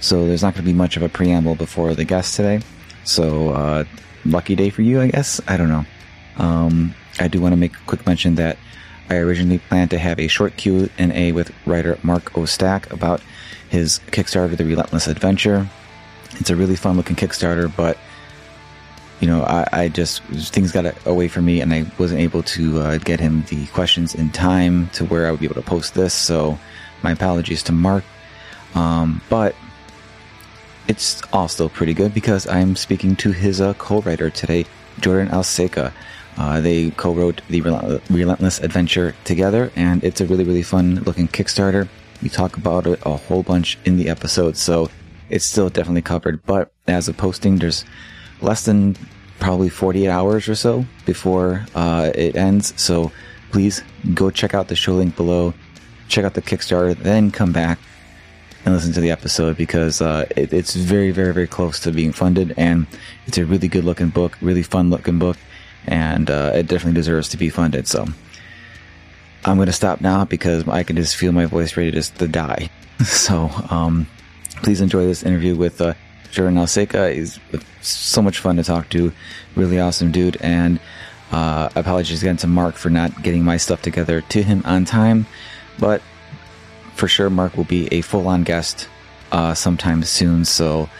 so there's not going to be much of a preamble before the guest today. So, uh, lucky day for you, I guess. I don't know. Um, I do want to make a quick mention that I originally planned to have a short Q and A with writer Mark O'Stack about his Kickstarter, The Relentless Adventure. It's a really fun looking Kickstarter, but you know, I, I just things got away from me, and I wasn't able to uh, get him the questions in time to where I would be able to post this. So, my apologies to Mark. Um, but it's all still pretty good because I'm speaking to his uh, co-writer today, Jordan Alsaqa. Uh, they co-wrote the Relentless Adventure together, and it's a really, really fun looking Kickstarter. We talk about it a whole bunch in the episode, so it's still definitely covered. But as of posting, there's less than probably 48 hours or so before uh, it ends. So please go check out the show link below, check out the Kickstarter, then come back and listen to the episode because uh, it, it's very, very, very close to being funded, and it's a really good looking book, really fun looking book, and uh, it definitely deserves to be funded. So I'm going to stop now because I can just feel my voice ready just to die. So um, please enjoy this interview with uh, Jordan Alsaqa. He's so much fun to talk to, really awesome dude, and uh, apologies again to Mark for not getting my stuff together to him on time, but for sure Mark will be a full-on guest uh, sometime soon. So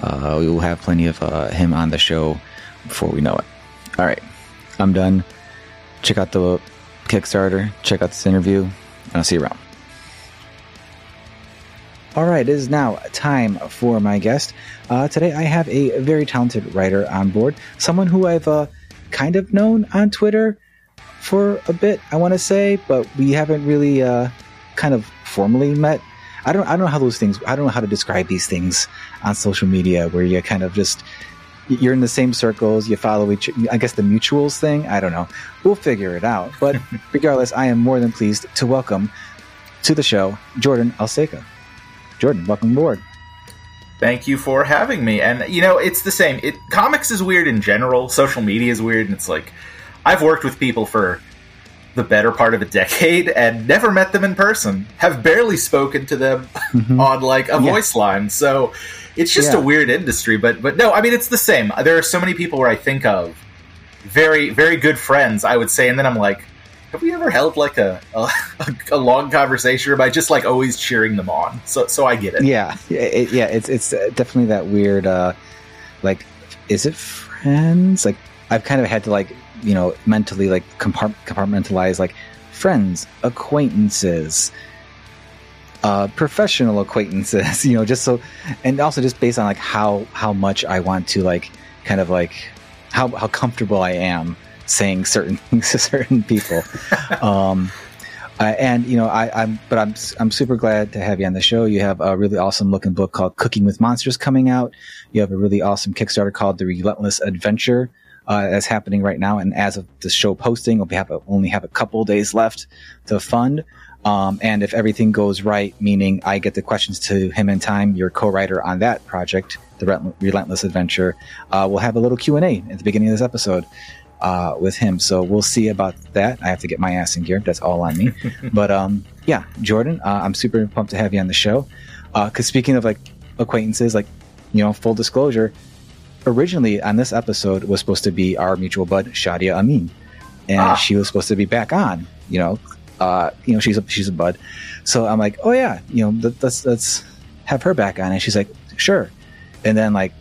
uh, we will have plenty of uh, him on the show before we know it. All right, I'm done. Check out the Kickstarter. Check out this interview, and I'll see you around. All right, it is now time for my guest. Uh, today I have a very talented writer on board, someone who I've uh, kind of known on Twitter for a bit, I want to say, but we haven't really uh, kind of formally met. I don't, I don't know how those things, I don't know how to describe these things on social media where you kind of just you're in the same circles, you follow each, I guess the mutuals thing. I don't know. We'll figure it out. But regardless, I am more than pleased to welcome to the show Jordan Alsaqa. Jordan, welcome aboard. Thank you for having me. And you know, it's the same. It comics is weird in general. Social media is weird, and it's like I've worked with people for the better part of a decade and never met them in person. Have barely spoken to them mm-hmm. on like a yeah. voice line. So it's just yeah. a weird industry, but but no, I mean it's the same. There are so many people where I think of very very good friends, I would say, and then I'm like, have we ever held like a a, a long conversation, or am just like always cheering them on? So so I get it. Yeah, it, yeah, it's it's definitely that weird. uh Like, is it friends? Like, I've kind of had to like you know mentally like compartmentalize like friends, acquaintances uh, professional acquaintances, you know, just so, and also just based on like how how much I want to like kind of like how how comfortable I am saying certain things to certain people. um, uh, and you know, I, am but I'm I'm super glad to have you on the show. You have a really awesome looking book called Cooking with Monsters coming out. You have a really awesome Kickstarter called The Relentless Adventure. Uh, that's happening right now, and as of the show posting, we have a, only have a couple days left to fund. Um, and if everything goes right, meaning I get the questions to him in time, your co-writer on that project, the Relentless Adventure, uh, we'll have a little Q and A at the beginning of this episode uh, with him. So we'll see about that. I have to get my ass in gear. That's all on me. but um, yeah, Jordan, uh, I'm super pumped to have you on the show. Because uh, speaking of like acquaintances, like you know, full disclosure, originally on this episode was supposed to be our mutual bud Shadia Amin, and ah. she was supposed to be back on. You know, uh, you know, she's a she's a bud. So I'm like, oh yeah, you know, let's let's have her back on. And she's like, sure. And then like,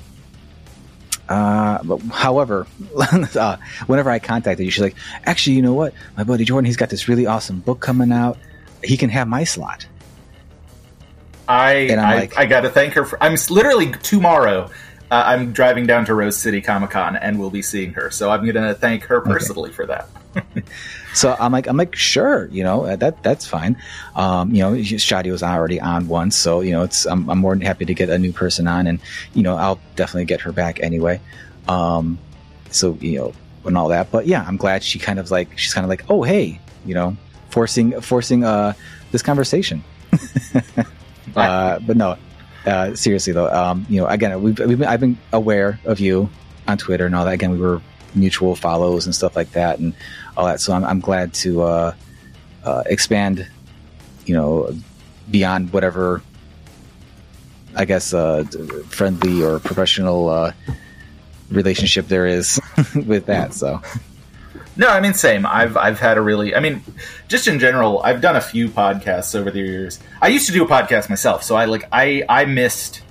uh, but however, uh, whenever I contacted you, she's like, actually, you know what, my buddy Jordan, he's got this really awesome book coming out. He can have my slot. I I, like, I got to thank her for. I'm literally tomorrow. Uh, I'm driving down to Rose City Comic Con and we'll be seeing her. So I'm going to thank her personally okay. for that. so I'm like, I'm like, sure, you know, that that's fine. Um, you know, Shadi was already on once, so you know, it's I'm, I'm more than happy to get a new person on, and you know, I'll definitely get her back anyway. Um, so you know, and all that. But yeah, I'm glad she kind of like she's kind of like, oh hey, you know, forcing forcing uh this conversation. uh, but no, uh, seriously though, um, you know, again, we've, we've been, I've been aware of you on Twitter and all that. Again, we were mutual follows and stuff like that and all that. So I'm, I'm glad to uh, uh, expand, you know, beyond whatever, I guess, uh, friendly or professional uh, relationship there is with that. So. No, I mean same. I've I've had a really I mean, just in general, I've done a few podcasts over the years. I used to do a podcast myself, so I like I I missed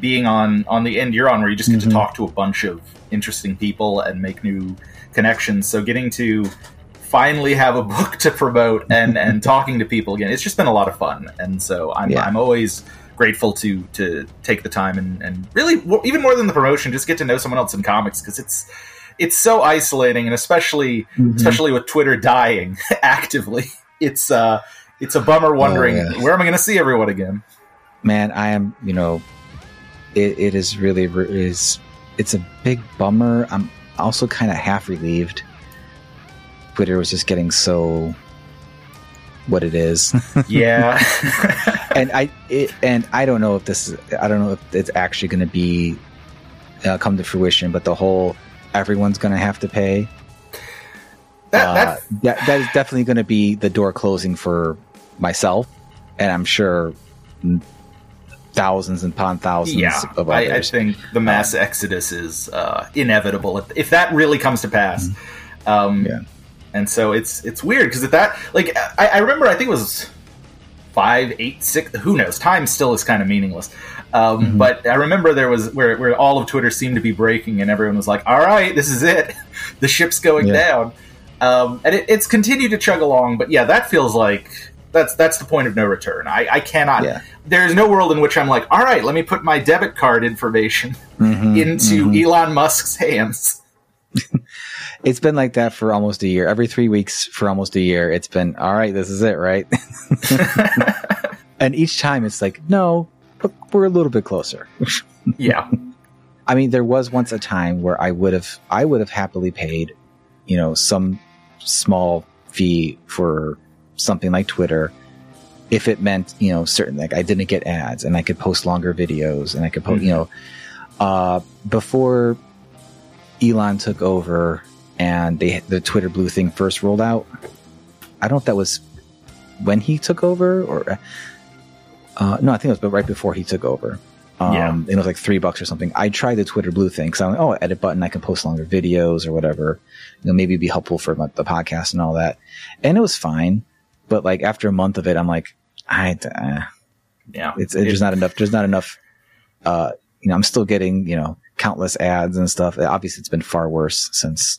being on on the end you're on where you just get mm-hmm. to talk to a bunch of interesting people and make new connections. So getting to finally have a book to promote and and talking to people again, it's just been a lot of fun. And so I'm yeah. I'm always grateful to to take the time and and really even more than the promotion, just get to know someone else in comics because it's it's so isolating, and especially mm-hmm. especially with Twitter dying actively, it's uh it's a bummer wondering oh, yeah. where am I going to see everyone again. Man, I am. You know, it, it is really is it's a big bummer. I'm also kind of half relieved. Twitter was just getting so what it is. yeah. and I it, and I don't know if this is I don't know if it's actually going to be uh, come to fruition, but the whole everyone's going to have to pay. That, uh, that, that is definitely going to be the door closing for myself, and I'm sure thousands and upon thousands yeah, of others. I, I think the mass um, exodus is uh, inevitable if, if, that really comes to pass. Mm-hmm. Um, yeah. And so it's it's weird because at that like I, I remember I think it was five, eight, six. Who knows? Time still is kind of meaningless. Um, mm-hmm. But I remember there was where, where all of Twitter seemed to be breaking, and everyone was like, "All right, this is it. the ship's going yeah. down." Um, and it, it's continued to chug along, but yeah, that feels like that's that's the point of no return. I, I cannot. Yeah. There's no world in which I'm like, all right, let me put my debit card information mm-hmm, into mm-hmm. Elon Musk's hands. It's been like that for almost a year. Every three weeks for almost a year, it's been all right. This is it, right? and each time it's like, no, but we're a little bit closer. yeah. I mean, there was once a time where I would have, I would have happily paid, you know, some small fee for something like Twitter if it meant, you know, certain, like I didn't get ads and I could post longer videos and I could post, mm-hmm. you know, uh, before Elon took over and they, the Twitter blue thing first rolled out. I don't know if that was when he took over or uh, no, I think it was but right before he took over. Um, yeah. it was like three bucks or something. I tried the Twitter Blue thing because I'm like, oh, edit button, I can post longer videos or whatever. You know, maybe be helpful for the podcast and all that. And it was fine, but like after a month of it, I'm like, I, uh, yeah, it's, it's just not enough. There's not enough. Uh, you know, I'm still getting you know countless ads and stuff. Obviously, it's been far worse since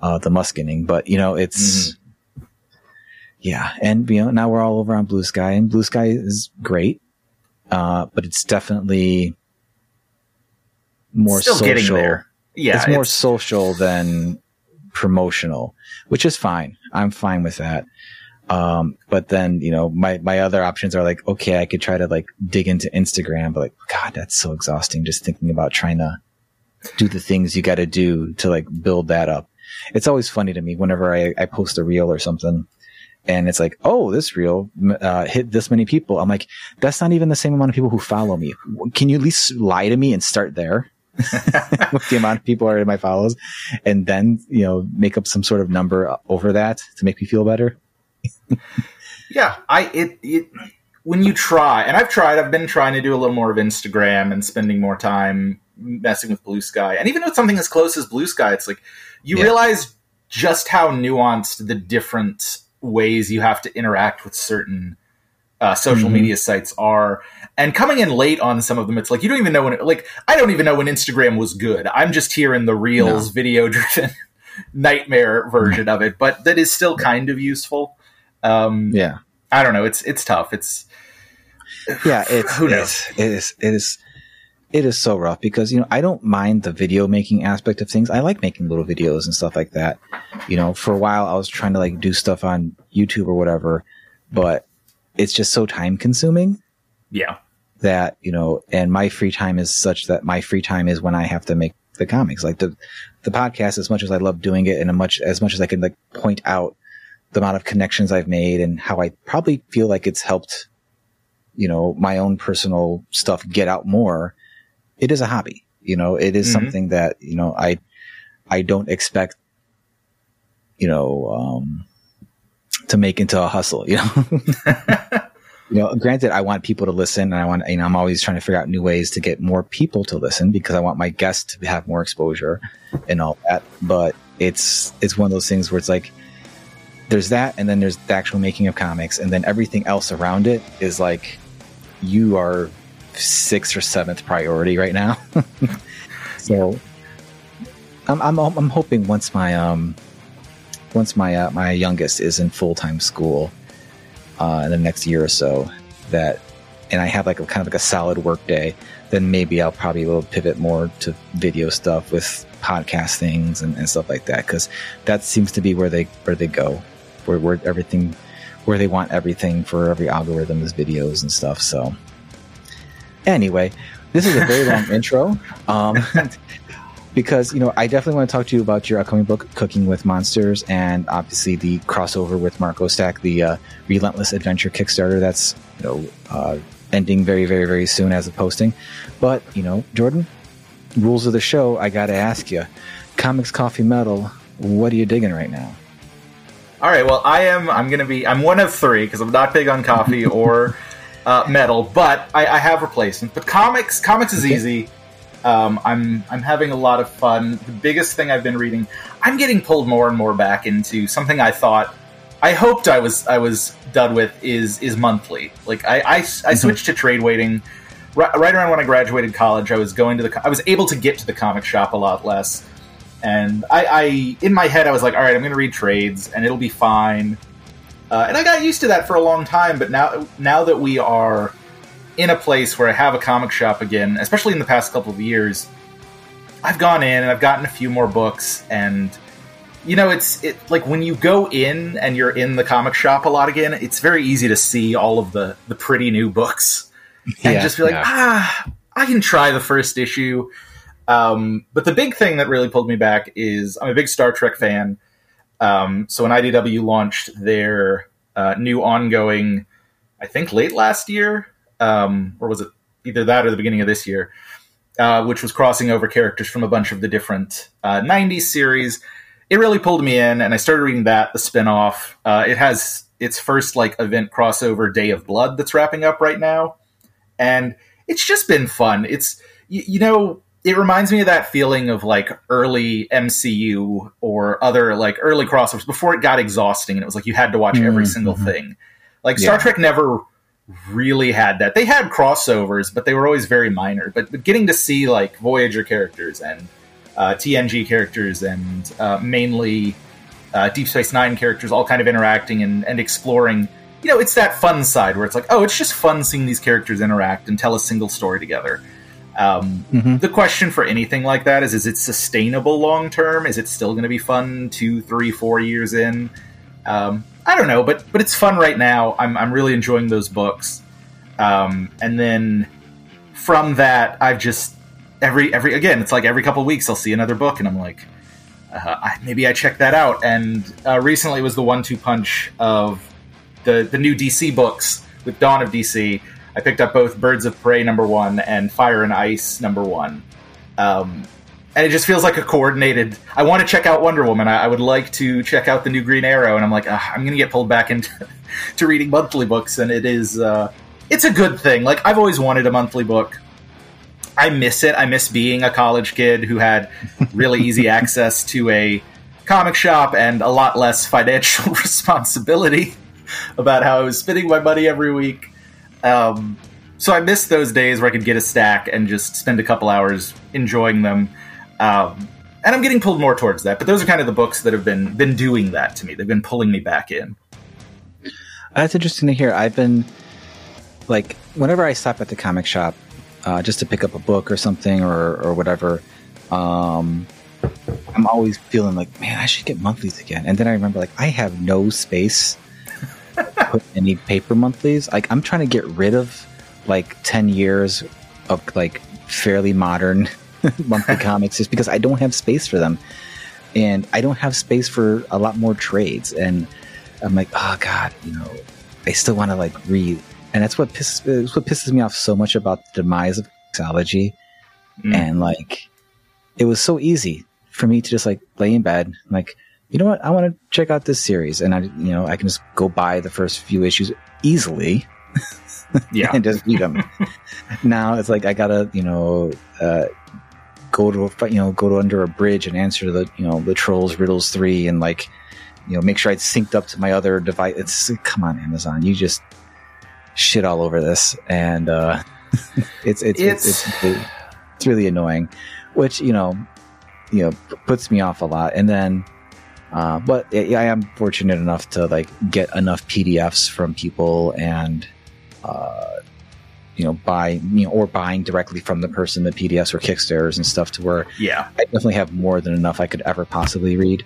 uh, the muskening, but you know, it's. Mm-hmm yeah, and you know now we're all over on Blue Sky, and Blue Sky is great, uh, but it's definitely more Still social. Getting there. Yeah, it's more it's... social than promotional, which is fine. I'm fine with that. Um, but then, you know, my, my other options are like, okay, I could try to like dig into Instagram, but like, God, that's so exhausting just thinking about trying to do the things you got to do to like build that up. It's always funny to me whenever I, I post a reel or something and it's like, oh, this reel uh, hit this many people. I'm like, that's not even the same amount of people who follow me. Can you at least lie to me and start there? with the amount of people are in my follows, and then you know make up some sort of number over that to make me feel better. yeah, I it it when you try, and I've tried. I've been trying to do a little more of Instagram and spending more time messing with Blue Sky, and even with something as close as Blue Sky, it's like you yeah. realize just how nuanced the different ways you have to interact with certain uh, social mm-hmm. media sites are. And coming in late on some of them, it's like you don't even know when. It, like I don't even know when Instagram was good. I'm just here in the Reels no. video driven nightmare version of it, but that is still kind of useful. Um, yeah, I don't know. It's it's tough. It's yeah. It's who knows. It is. It is. It is so rough because you know I don't mind the video making aspect of things. I like making little videos and stuff like that. You know, for a while I was trying to like do stuff on YouTube or whatever, but it's just so time consuming Yeah. that you know and my free time is such that my free time is when i have to make the comics like the the podcast as much as i love doing it and as much as much as i can like point out the amount of connections i've made and how i probably feel like it's helped you know my own personal stuff get out more it is a hobby you know it is Mhm. something that you know i i don't expect you know um to make into a hustle you know you know, granted, I want people to listen, and I want, you know, I'm always trying to figure out new ways to get more people to listen because I want my guests to have more exposure and all that. But it's it's one of those things where it's like there's that, and then there's the actual making of comics, and then everything else around it is like you are sixth or seventh priority right now. so I'm, I'm I'm hoping once my um once my uh, my youngest is in full time school uh, in the next year or so that and I have like a kind of like a solid work day, then maybe I'll probably will pivot more to video stuff with podcast things and, and stuff like that because that seems to be where they where they go, where where everything where they want everything for every algorithm is videos and stuff. So anyway, this is a very long intro. Um, because you know I definitely want to talk to you about your upcoming book, Cooking with Monsters, and obviously the crossover with Marco Stack, the uh, Relentless Adventure Kickstarter. That's you know uh, ending very, very, very soon as of posting. But you know, Jordan, rules of the show. I got to ask you, comics, coffee, metal. What are you digging right now? All right. Well, I am. I'm going to be. I'm one of three because I'm not big on coffee or uh, metal, but I, I have replacements. But comics, comics is Okay. easy. Um, I'm I'm having a lot of fun. The biggest thing I've been reading, I'm getting pulled more and more back into something I thought I hoped I was I was done with is is monthly. Like I I, I switched to trade waiting right, right around when I graduated college. I was going to the I was able to get to the comic shop a lot less, and I, I in my head I was like, all right, I'm going to read trades and it'll be fine. Uh, and I got used to that for a long time, but now now that we are in a place where I have a comic shop again, especially in the past couple of years, I've gone in and I've gotten a few more books and you know it's it like when you go in and you're in the comic shop a lot again, it's very easy to see all of the the pretty new books and Yeah, just be like, yeah. ah, I can try the first issue. Um, but the big thing that really pulled me back is I'm a big Star Trek fan. Um, so when IDW launched their uh, new ongoing, I think late last year, um, or was it either that or the beginning of this year, uh, which was crossing over characters from a bunch of the different uh, 90s series, it really pulled me in, and I started reading that, the spinoff. Uh, it has its first like event crossover, Day of Blood, that's wrapping up right now, and it's just been fun. It's you, you know it reminds me of that feeling of like early MCU or other like early crossovers before it got exhausting and it was like you had to watch every Mhm, single mhm. thing. Like Star Yeah. Trek never really had that. They had crossovers, but they were always very minor. But, but getting to see like Voyager characters and uh, TNG characters and uh, mainly uh, Deep Space Nine characters all kind of interacting and, and exploring. You know, it's that fun side where it's like, oh, it's just fun seeing these characters interact and tell a single story together. Um, Mhm. the question for anything like that is: Is it sustainable long term? Is it still going to be fun two, three, four years in? Um, I don't know, but but it's fun right now. I'm I'm really enjoying those books. Um, and then from that, I've just every every again, it's like every couple of weeks I'll see another book, and I'm like, uh, I, maybe I check that out. And uh, recently was the one-two punch of the the new DC books with Dawn of DC. I picked up both Birds of Prey number one and Fire and Ice number one. Um, and it just feels like a coordinated. I want to check out Wonder Woman. I, I would like to check out the new Green Arrow, and I'm like, I'm going to get pulled back into to reading monthly books, and it is uh, it's a good thing. Like I've always wanted a monthly book. I miss it. I miss being a college kid who had really easy access to a comic shop and a lot less financial responsibility about how I was spending my money every week. Um, so I miss those days where I could get a stack and just spend a couple hours enjoying them. Um, and I'm getting pulled more towards that. But those are kind of the books that have been been doing that to me. They've been pulling me back in. That's interesting to hear. I've been like, whenever I stop at the comic shop, uh, just to pick up a book or something or or whatever, um, I'm always feeling like, man, I should get monthlies again. And then I remember like I have no space put any paper monthlies. Like I'm trying to get rid of like ten years of like fairly modern monthly comics just because I don't have space for them. And I don't have space for a lot more trades. And I'm like, oh God, you know, I still want to like read. And that's what pisses, what pisses me off so much about the demise of Comixology. Mm. And like, it was so easy for me to just like lay in bed, like, you know what? I want to check out this series. And I, you know, I can just go buy the first few issues easily yeah. and just read them. now it's like I gotta, you know, uh, go to a, you know go to under a bridge and answer the you know the trolls riddles three and like you know make sure it's synced up to my other device. It's come on Amazon, you just shit all over this, and uh, it's, it's, it's it's it's it's really annoying, which you know you know p- puts me off a lot, and then. Uh, but I am fortunate enough to like get enough PDFs from people and uh, you know, buy, you know, or buying directly from the person the PDFs or Kickstarters and stuff to where Yeah. I definitely have more than enough I could ever possibly read.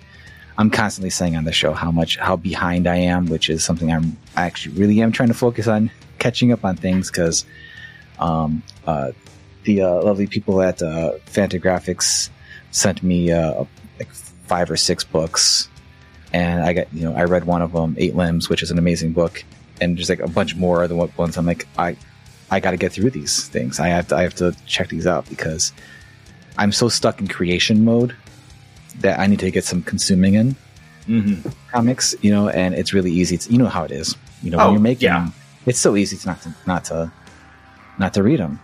I'm constantly saying on the show how much, how behind I am, which is something I'm I actually really am trying to focus on catching up on things because, um, uh, the uh, lovely people at uh, Fantagraphics sent me uh, like five or six books, and I got you know I read one of them, Eight Limbs, which is an amazing book, and there's like a bunch more other ones. I'm like I I got to get through these things. I have to I have to check these out because I'm so stuck in creation mode that I need to get some consuming in hmm comics, you know, and it's really easy. To, you know how it is. You know, Oh, when you're making yeah. them, it's so easy to not to not to not to read them.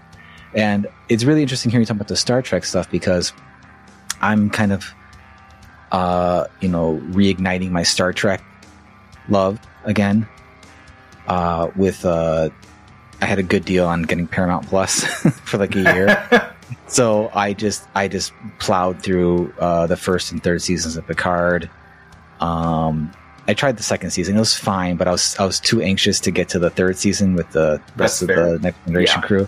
And it's really interesting hearing you talk about the Star Trek stuff because I'm kind of, uh, you know, reigniting my Star Trek love again. Uh, with uh, I had a good deal on getting Paramount Plus for like a year. So I just I just plowed through uh, the first and third seasons of Picard. Um, I tried the second season; it was fine, but I was I was too anxious to get to the third season with the rest That's of fair. the Next Generation Yeah. crew.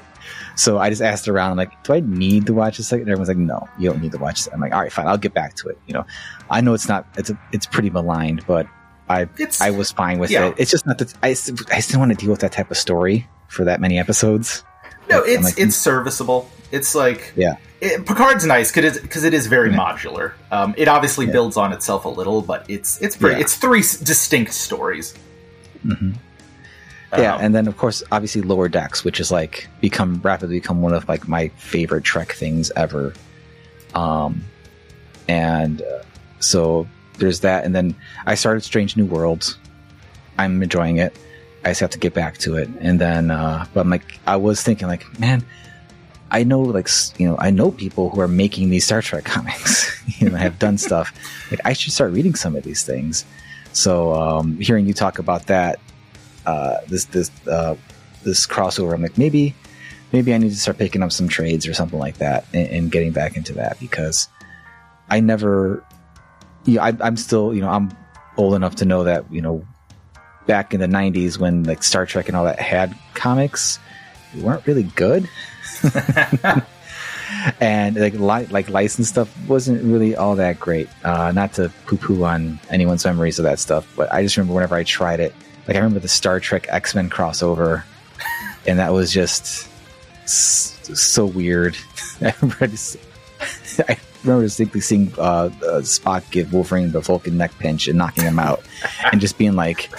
So I just asked around, like, do I need to watch this? second? Everyone's like, no, you don't need to watch it. I'm like, all right, fine, I'll get back to it. You know, I know it's not it's a, it's pretty maligned, but I It's I was fine with Yeah. it. It's just not that I I still want to deal with that type of story for that many episodes. no, I'm it's like, it's serviceable. It's like Yeah. it, Picard's nice because it's, 'cause it is very Yeah. modular. Um, it obviously Yeah. builds on itself a little, but it's it's pretty. It's three distinct stories. hmm yeah, Um, and then of course, obviously, Lower Decks, which is like become rapidly become one of like my favorite Trek things ever. Um, and uh, so there's that, and then I started Strange New Worlds. I'm enjoying it. I just have to get back to it, and then, uh, but I'm like, I was thinking, like, man, I know, like, you know, I know people who are making these Star Trek comics, you know, have done stuff. Like, I should start reading some of these things. So, um, hearing you talk about that, uh, this this uh, this crossover. I'm like maybe maybe I need to start picking up some trades or something like that and, and getting back into that because I never. Yeah, I, I'm still you know I'm old enough to know that you know back in the '90s when like Star Trek and all that had comics, they weren't really good. and like li- like licensed stuff wasn't really all that great. Uh, not to poo poo on anyone's memories of that stuff, but I just remember whenever I tried it, like I remember the Star Trek X Men crossover, and that was just so weird. I remember, just, I remember distinctly seeing uh, uh, Spock give Wolverine the Vulcan neck pinch and knocking him out, and just being like,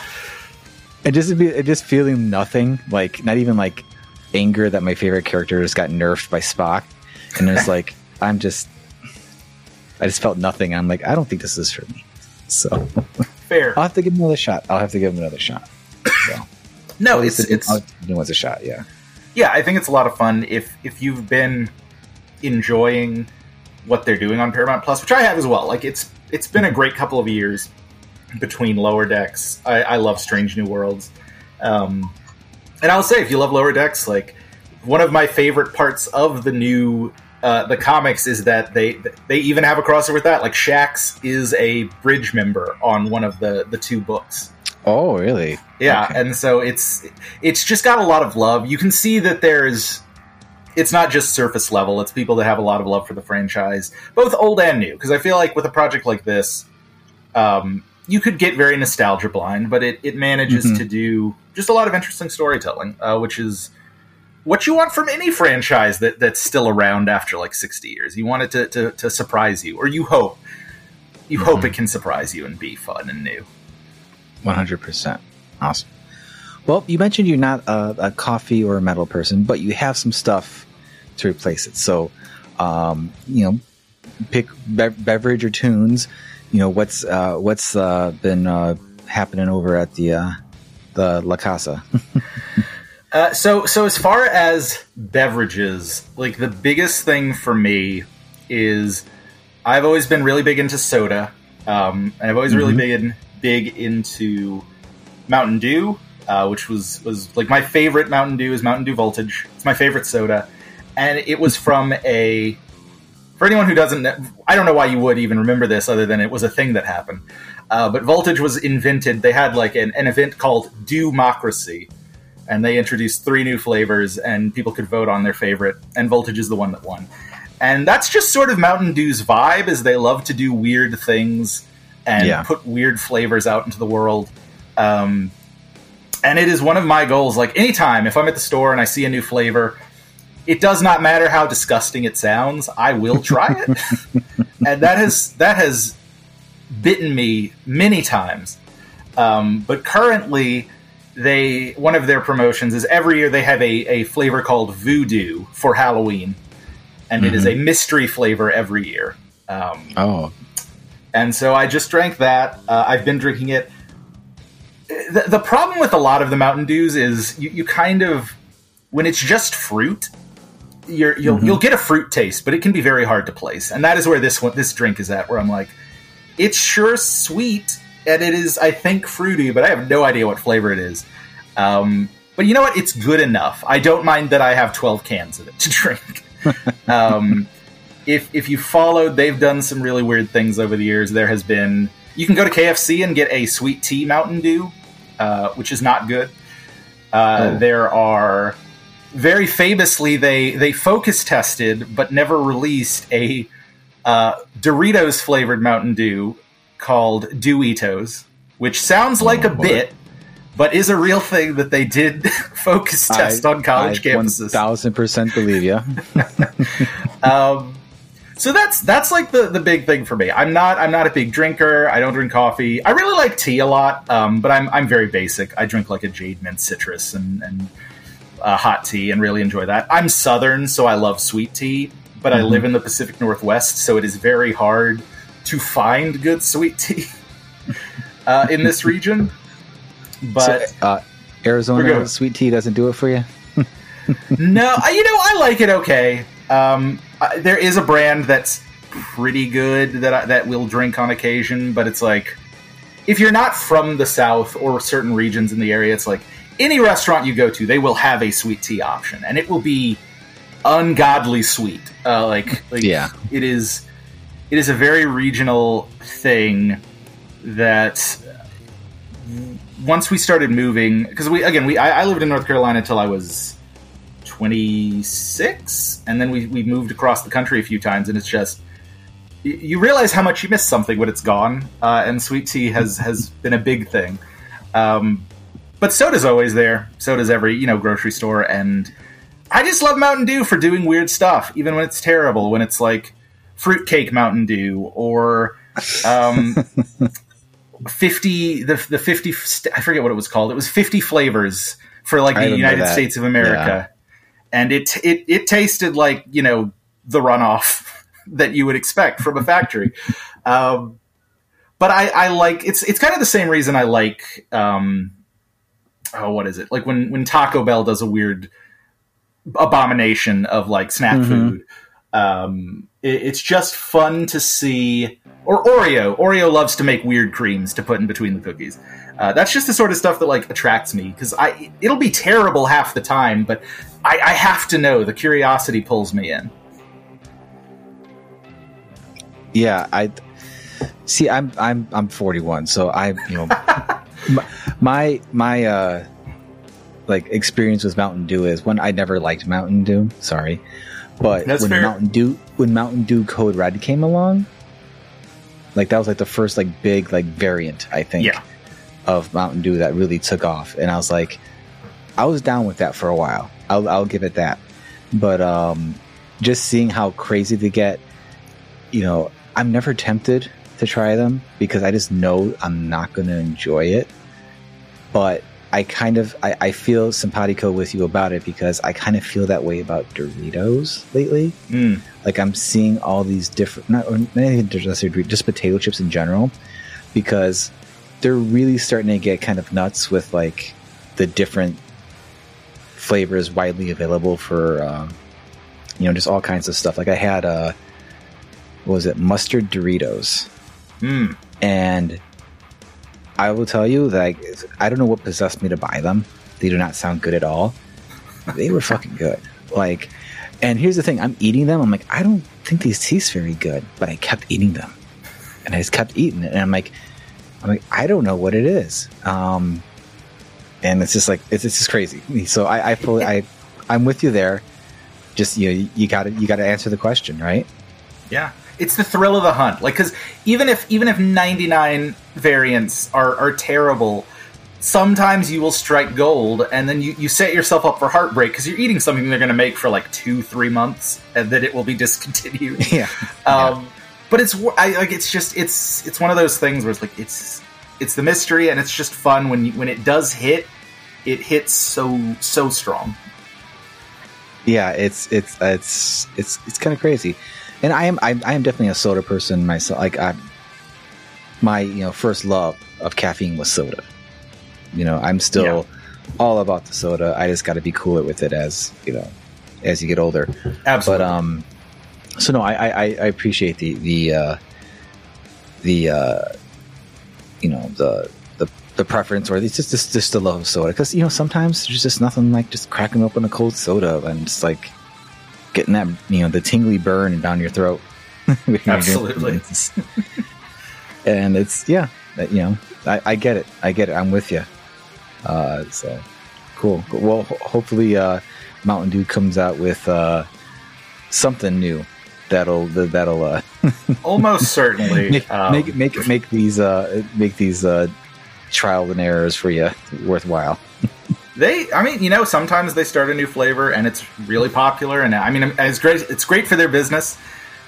and just and just feeling nothing, like not even like anger that my favorite character just got nerfed by Spock, and it's like I'm just, I just felt nothing. I'm like, I don't think this is for me. So fair. I'll have to give him another shot. I'll have to give him another shot. So, no, it's the- it's I'll give the new one's a shot. Yeah. yeah. I think it's a lot of fun if if you've been enjoying what they're doing on Paramount Plus, which I have as well. Like it's it's been a great couple of years between Lower Decks. I, I love Strange New Worlds, um, and I'll say if you love Lower Decks, like one of my favorite parts of the new uh, the comics is that they they even have a crossover with that. Like Shax is a bridge member on one of the the two books. Oh, really? Yeah, Okay. and so it's it's just got a lot of love. You can see that there's it's not just surface level. It's people that have a lot of love for the franchise, both old and new. Because I feel like with a project like this, um, you could get very nostalgia blind, but it, it manages Mhm. to do just a lot of interesting storytelling, uh, which is what you want from any franchise that, that's still around after like 60 years. You want it to, to, to surprise you, or you hope. You hope it can surprise you and be fun and new. One hundred percent. Awesome. Well, you mentioned you're not a, a coffee or a metal person, but you have some stuff to replace it. So, um, you know, pick be- beverage or tunes. You know what's uh, what's uh, been uh, happening over at the uh, the La Casa. Uh, so, so as far as beverages, like the biggest thing for me is I've always been really big into soda, um, and I've always really been big into Mountain Dew, uh, which was was like my favorite Mountain Dew is Mountain Dew Voltage. It's my favorite soda, and it was from a. For anyone who doesn't, I don't know why you would even remember this, other than it was a thing that happened. Uh, but Voltage was invented. They had like an, an event called Dewmocracy, and they introduced three new flavors, and people could vote on their favorite. And Voltage is the one that won. And that's just sort of Mountain Dew's vibe, is they love to do weird things and Yeah. put weird flavors out into the world. Um, and it is one of my goals. Like anytime, if I'm at the store and I see a new flavor, it does not matter how disgusting it sounds. I will try it, and that has that has bitten me many times. Um, but currently, they one of their promotions is every year they have a, a flavor called Voodoo for Halloween, and it is a mystery flavor every year. Um, Oh, and so I just drank that. Uh, I've been drinking it. The, the problem with a lot of the Mountain Dews is you, you kind of when it's just fruit, you're, you'll you'll get a fruit taste, but it can be very hard to place. And that is where this one this drink is at, where I'm like, it's sure sweet and it is I think fruity, but I have no idea what flavor it is. Um, but you know what? It's good enough. I don't mind that I have 12 cans of it to drink. um, if if you followed, they've done some really weird things over the years. There has been you can go to KFC and get a sweet tea Mountain Dew, uh, which is not good. Uh, Oh. There are very famously they they focus tested but never released a uh, Doritos flavored Mountain Dew called Dewitos, which sounds like a boy. bit, but is a real thing that they did focus test on college campuses. thousand percent believe you. Um, so that's that's like the the big thing for me. I'm not I'm not a big drinker. I don't drink coffee. I really like tea a lot, um, but I'm I'm very basic. I drink like a jade mint citrus and and uh, hot tea, and really enjoy that. I'm southern, so I love sweet tea, but I live in the Pacific Northwest, so it is very hard to find good sweet tea uh, in this region. But so, uh, Arizona sweet tea doesn't do it for you. no, I- you know, I like it okay. Um, I, there is a brand that's pretty good that I, that we'll drink on occasion, but it's like if you're not from the South or certain regions in the area, it's like any restaurant you go to, they will have a sweet tea option, and it will be ungodly sweet. Uh, like, like Yeah. it is. It is a very regional thing that once we started moving because we again we I, I lived in North Carolina until I was 26 and then we, we moved across the country a few times and it's just you, realize how much you miss something when it's gone uh, and sweet tea has has been a big thing. Um, but soda's always there. Soda's every you know grocery store and I just love Mountain Dew for doing weird stuff even when it's terrible when it's like fruitcake Mountain Dew or um, 50 the, the 50 st- I forget what it was called it was 50 flavors for like I the United. States of America and it it it tasted like you know the runoff that you would expect from a factory. um, but I, I like it's it's kind of the same reason I like um, oh what is it like when when Taco Bell does a weird abomination of like snack Mhm. food. Um, it's just fun to see. Or Oreo. Oreo loves to make weird creams to put in between the cookies. Uh, that's just the sort of stuff that like attracts me because I it'll be terrible half the time, but I, I have to know. The curiosity pulls me in. Yeah, I see. I'm I'm I'm 41, so I you know my my, uh like experience with Mountain Dew is one I never liked Mountain Dew. Sorry, but That's when fair. Mountain Dew when Mountain Dew Code Red came along, like that was like the first like big like variant I think Yeah. of Mountain Dew that really took off, and I was like, I was down with that for a while. I'll I'll give it that, but um, just seeing how crazy they get, you know, I'm never tempted to try them because I just know I'm not going to enjoy it. But I kind of I, I feel simpatico with you about it because I kind of feel that way about Doritos lately. Mm. Like I'm seeing all these different not just necessarily Doritos, just potato chips in general because they're really starting to get kind of nuts with like the different flavors widely available for um, you know just all kinds of stuff. Like I had a what was it mustard Doritos Mm. and I will tell you that I, I don't know what possessed me to buy them. They do not sound good at all. They were fucking good. Like, and here's the thing: I'm eating them. I'm like, I don't think these taste very good, but I kept eating them, and I just kept eating it. And I'm like, I'm like, I don't know what it is. Um, and it's just like it's, it's just crazy. So I, I fully, I, I'm with you there. Just you, know, you got to you got to answer the question, right? Yeah, it's the thrill of the hunt. Like, because even if even if ninety nine variants are are terrible, sometimes you will strike gold, and then you you set yourself up for heartbreak because you're eating something they're going to make for like two three months, and then it will be discontinued. Yeah. Um, but it's I, like it's just it's it's one of those things where it's like it's it's the mystery, and it's just fun when you, when it does hit. It hits so so strong. yeah it's it's it's it's it's kind of crazy and i am I, I am definitely a soda person myself. Like i my you know first love of caffeine was soda. You know i'm still all about the soda. I just got to be cooler with it as you know as you get older. Absolutely. but um so no i i, I I appreciate the the uh the uh you know the the the preference or it's just just, just the love of soda. Because you know sometimes there's just nothing like just cracking open a cold soda and it's like getting that you know the tingly burn down your throat. Absolutely. and it's yeah you know I, I get it. I get it. I'm with you uh so cool. Well hopefully uh mountain dew comes out with uh something new that'll that'll uh Almost certainly. make, um, make make make these uh make these uh trial and errors for you worthwhile They, I mean, you know, sometimes they start a new flavor and it's really popular, and I mean, it's great. It's great for their business.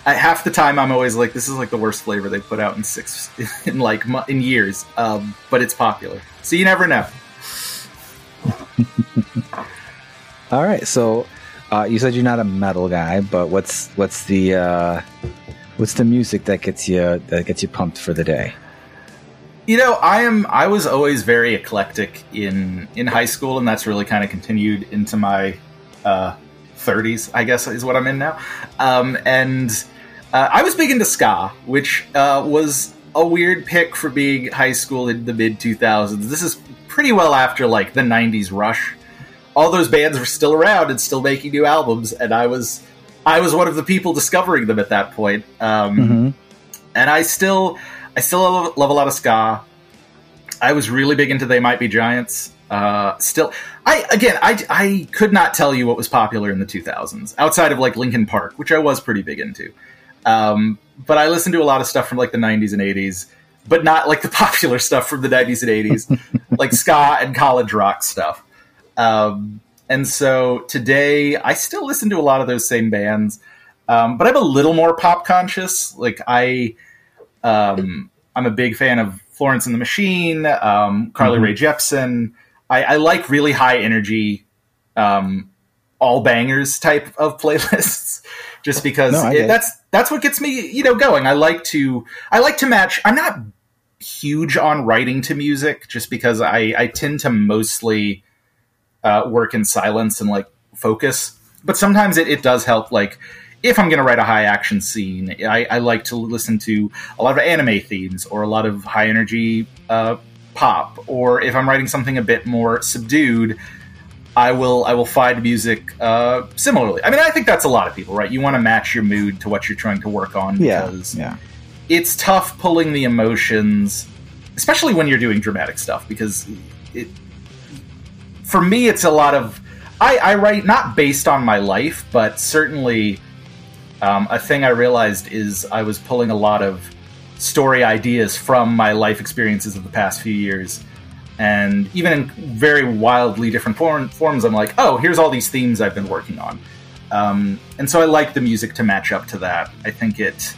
At half the time, I'm always like, this is like the worst flavor they put out in six, in like in years. Um, but it's popular, so you never know. all right so uh you said you're not a metal guy but what's what's the uh what's the music that gets you that gets you pumped for the day You know, I am. I was always very eclectic in in high school, and that's really kind of continued into my uh, 30s. I guess is what I'm in now. Um, and uh, I was big into ska, which uh, was a weird pick for being high school in the mid 2000s. This is pretty well after like the 90s rush. All those bands were still around and still making new albums, and I was I was one of the people discovering them at that point. Um, mm-hmm. and I still I still love, love a lot of ska. I was really big into They Might Be Giants. Uh, still, I again, I I could not tell you what was popular in the 2000s outside of like Linkin Park, which I was pretty big into. Um, but I listened to a lot of stuff from like the 90s and 80s, but not like the popular stuff from the 90s and 80s, like ska and college rock stuff. Um, and so today, I still listen to a lot of those same bands, um, but I'm a little more pop conscious. Like I, um, I'm a big fan of Florence and the Machine, um, Carly Mhm. Rae Jepsen. I, I like really high energy, um, all bangers type of playlists, just because No, I it- get it. that's that's what gets me, you know, going. I like to I like to match. I'm not huge on writing to music, just because I I tend to mostly uh, work in silence and like focus. But sometimes it, it does help. Like if I'm going to write a high action scene, I, I like to listen to a lot of anime themes or a lot of high energy uh, pop. Or if I'm writing something a bit more subdued, I will I will find music uh, similarly. I mean, I think that's a lot of people, right? You want to match your mood to what you're trying to work on yeah because yeah it's tough pulling the emotions, especially when you're doing dramatic stuff, because it for me, it's a lot of I, I write not based on my life, but certainly um, a thing I realized is I was pulling a lot of story ideas from my life experiences of the past few years. And even in very wildly different form, forms, I'm like, oh, here's all these themes I've been working on. Um, and so I like the music to match up to that. I think it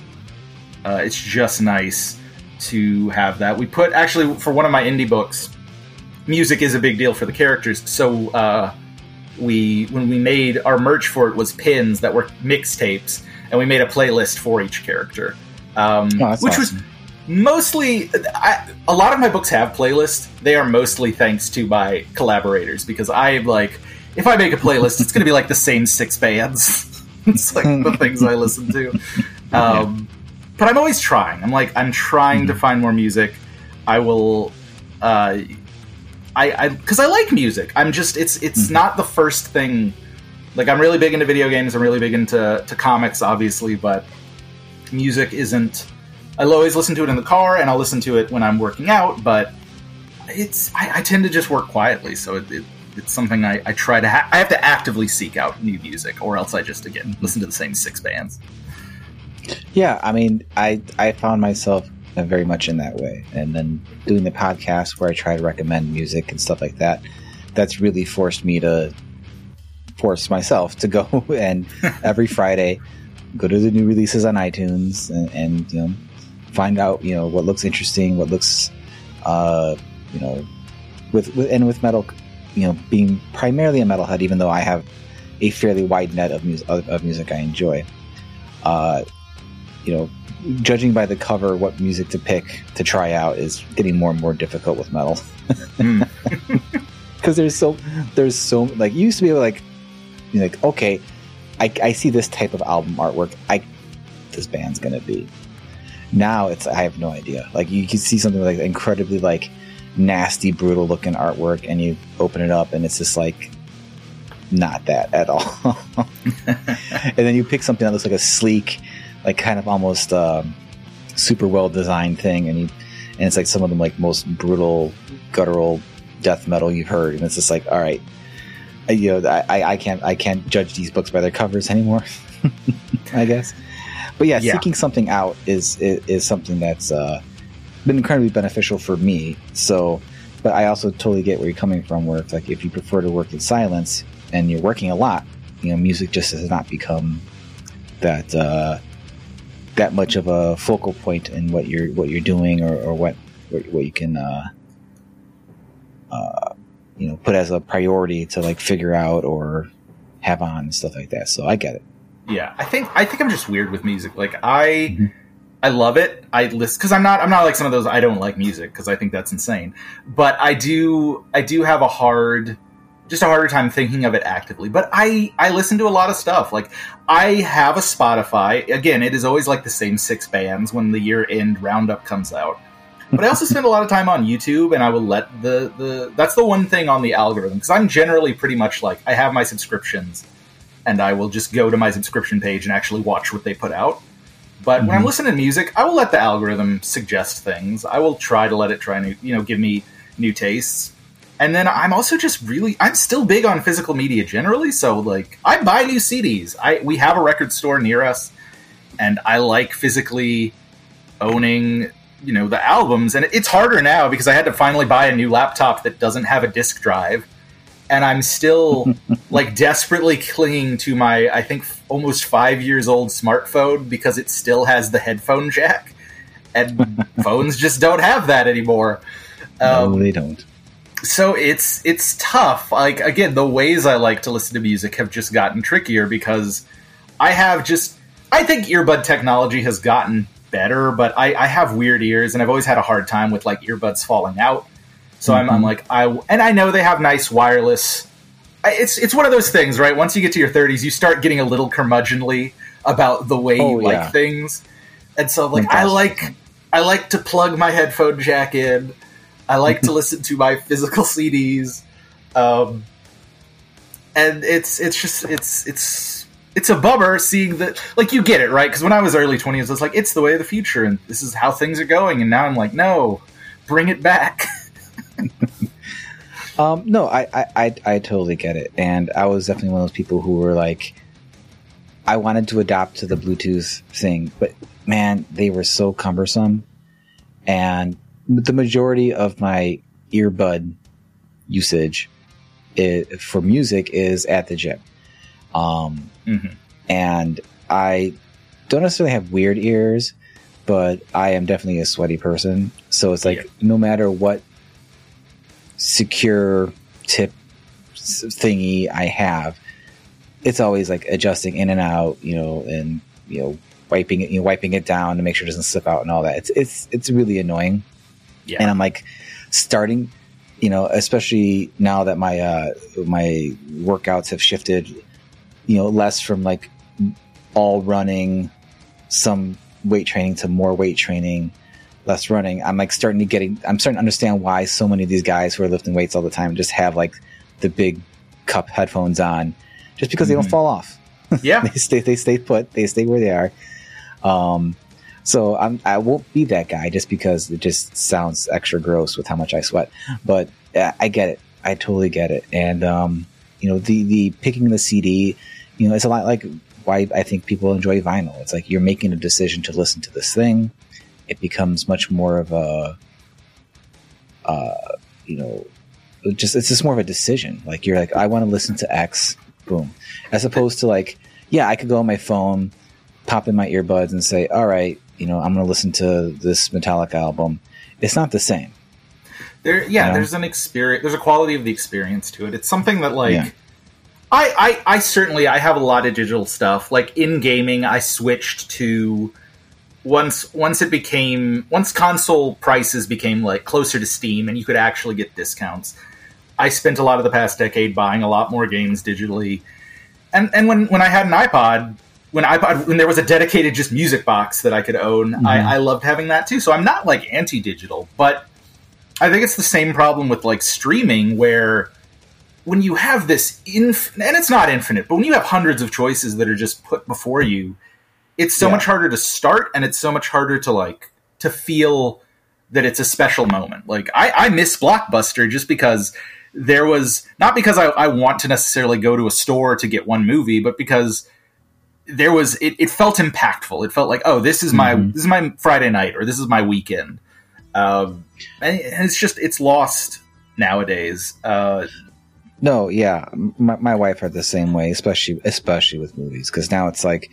uh, it's just nice to have that. We put actually for one of my indie books, music is a big deal for the characters. So uh, we when we made our merch for it was pins that were mixtapes, and we made a playlist for each character, um, Oh, which awesome. was mostly I, a lot of my books have playlists. They are mostly thanks to my collaborators because I am like if I make a playlist, it's going to be like the same six bands. it's like the things I listen to. Um, but I'm always trying. I'm like I'm trying to find more music. I will. Uh, I because I, like music. I'm just it's it's not the first thing. Like I'm really big into video games. I'm really big into to comics, obviously, but music isn't. I'll always listen to it in the car, and I'll listen to it when I'm working out. But it's I, I tend to just work quietly, so it, it, it's something I, I try to. Ha- I have to actively seek out new music, or else I just again listen to the same six bands. Yeah, I mean, I I found myself very much in that way, and then doing the podcast where I try to recommend music and stuff like that. That's really forced me to force myself to go and every Friday go to the new releases on iTunes and, and you know find out you know what looks interesting, what looks uh, you know with, with and with metal, you know, being primarily a metalhead, even though I have a fairly wide net of music of, of music I enjoy. Uh, you know, judging by the cover, what music to pick to try out is getting more and more difficult with metal. Hmm. Because there's so there's so like you used to be able to like be like okay, I, I see this type of album artwork. I this band's gonna be. Now it's I have no idea. Like you can see something like incredibly like nasty, brutal looking artwork, and you open it up, and it's just like not that at all. and then you pick something that looks like a sleek, like kind of almost um, super well designed thing, and you and it's like some of them like most brutal, guttural death metal you've heard, and it's just like all right, you know, I, I can't I can't judge these books by their covers anymore. I guess, but yeah, Yeah. seeking something out is is, is something that's uh, been incredibly beneficial for me. So, but I also totally get where you're coming from. Where it's like if you prefer to work in silence and you're working a lot, you know, music just has not become that uh, that much of a focal point in what you're what you're doing or, or what what what you can uh, uh, you know put as a priority to like figure out or have on and stuff like that. So I get it. Yeah, I think I think I'm just weird with music. Like I Mhm. I love it. I listen because I'm not I'm not like some of those I don't like music because I think that's insane. But I do I do have a hard just a harder time thinking of it actively. But I I listen to a lot of stuff. Like I have a Spotify. Again, it is always like the same six bands when the year end roundup comes out. But I also spend a lot of time on YouTube, and I will let the the that's the one thing on the algorithm because I'm generally pretty much like I have my subscriptions and I will just go to my subscription page and actually watch what they put out. But when I'm Mhm. listening to music, I will let the algorithm suggest things. I will try to let it try new, you know, give me new tastes. And then I'm also just really, I'm still big on physical media generally. So like, I buy new CDs. I we have a record store near us, and I like physically owning, you know, the albums. And it's harder now because I had to finally buy a new laptop that doesn't have a disk drive and I'm still like desperately clinging to my I think f- almost five years old smartphone because it still has the headphone jack, and phones just don't have that anymore. Um, no, they don't. so it's it's tough. Like again, the ways I like to listen to music have just gotten trickier because I have just I think earbud technology has gotten better, but I, I have weird ears and I've always had a hard time with like earbuds falling out. So I'm, I'm Mhm. like I and I know they have nice wireless. It's it's one of those things, right? Once you get to your 30s, you start getting a little curmudgeonly about the way Oh, you like things, and so like I like I like to plug my headphone jack in. I like to listen to my physical CDs, um, and it's it's just it's it's it's a bummer seeing that like you get it right because when I was early twenties, I was like it's the way of the future and this is how things are going, and now I'm like no, bring it back. Um, no, I, I, I, I totally get it, and I was definitely one of those people who were like, I wanted to adopt to the Bluetooth thing, but man, they were so cumbersome, and the majority of my earbud usage for music is at the gym, um, Mhm. and I don't necessarily have weird ears, but I am definitely a sweaty person, so it's like Yeah. no matter what secure tip thingy I have, it's always like adjusting in and out, you know, and you know, wiping it, you know, wiping it down to make sure it doesn't slip out and all that. It's it's it's really annoying, Yeah. and I'm like starting, you know, especially now that my uh my workouts have shifted, you know, less from like all running, some weight training to more weight training less running, I'm like starting to getting, I'm starting to understand why so many of these guys who are lifting weights all the time just have like the big cup headphones on, just because they don't Mhm. fall off. yeah. They stay, they stay put, they stay where they are. Um, so I'm, I won't be that guy just because it just sounds extra gross with how much I sweat. But uh, I get it. I totally get it. And um, you know, the the picking the CD, you know, it's a lot like why I think people enjoy vinyl. It's like you're making a decision to listen to this thing. It becomes much more of a, uh, you know, just it's just more of a decision. Like you're like, I want to listen to X, boom, as opposed to like, yeah, I could go on my phone, pop in my earbuds, and say, all right, you know, I'm going to listen to this Metallica album. It's not the same. There, yeah, Yeah. there's an experience. There's a quality of the experience to it. It's something that like. Yeah. I, I, I certainly I have a lot of digital stuff. Like in gaming, I switched to once once it became once console prices became like closer to Steam and you could actually get discounts. I spent a lot of the past decade buying a lot more games digitally. And and when, when I had an iPod, when iPod when there was a dedicated just music box that I could own, Mhm. I, I loved having that too. So I'm not like anti digital, but I think it's the same problem with like streaming where when you have this inf- and it's not infinite, but when you have hundreds of choices that are just put before you, it's so Yeah. much harder to start and it's so much harder to like to feel that it's a special moment. Like I, I miss Blockbuster just because there was not because I, I want to necessarily go to a store to get one movie, but because there was it, it felt impactful. It felt like, oh, this is my Mhm. this is my Friday night or this is my weekend. Um, and, and it's just it's lost nowadays. Uh, No, yeah, my, my wife are the same way, especially especially with movies, because now it's like,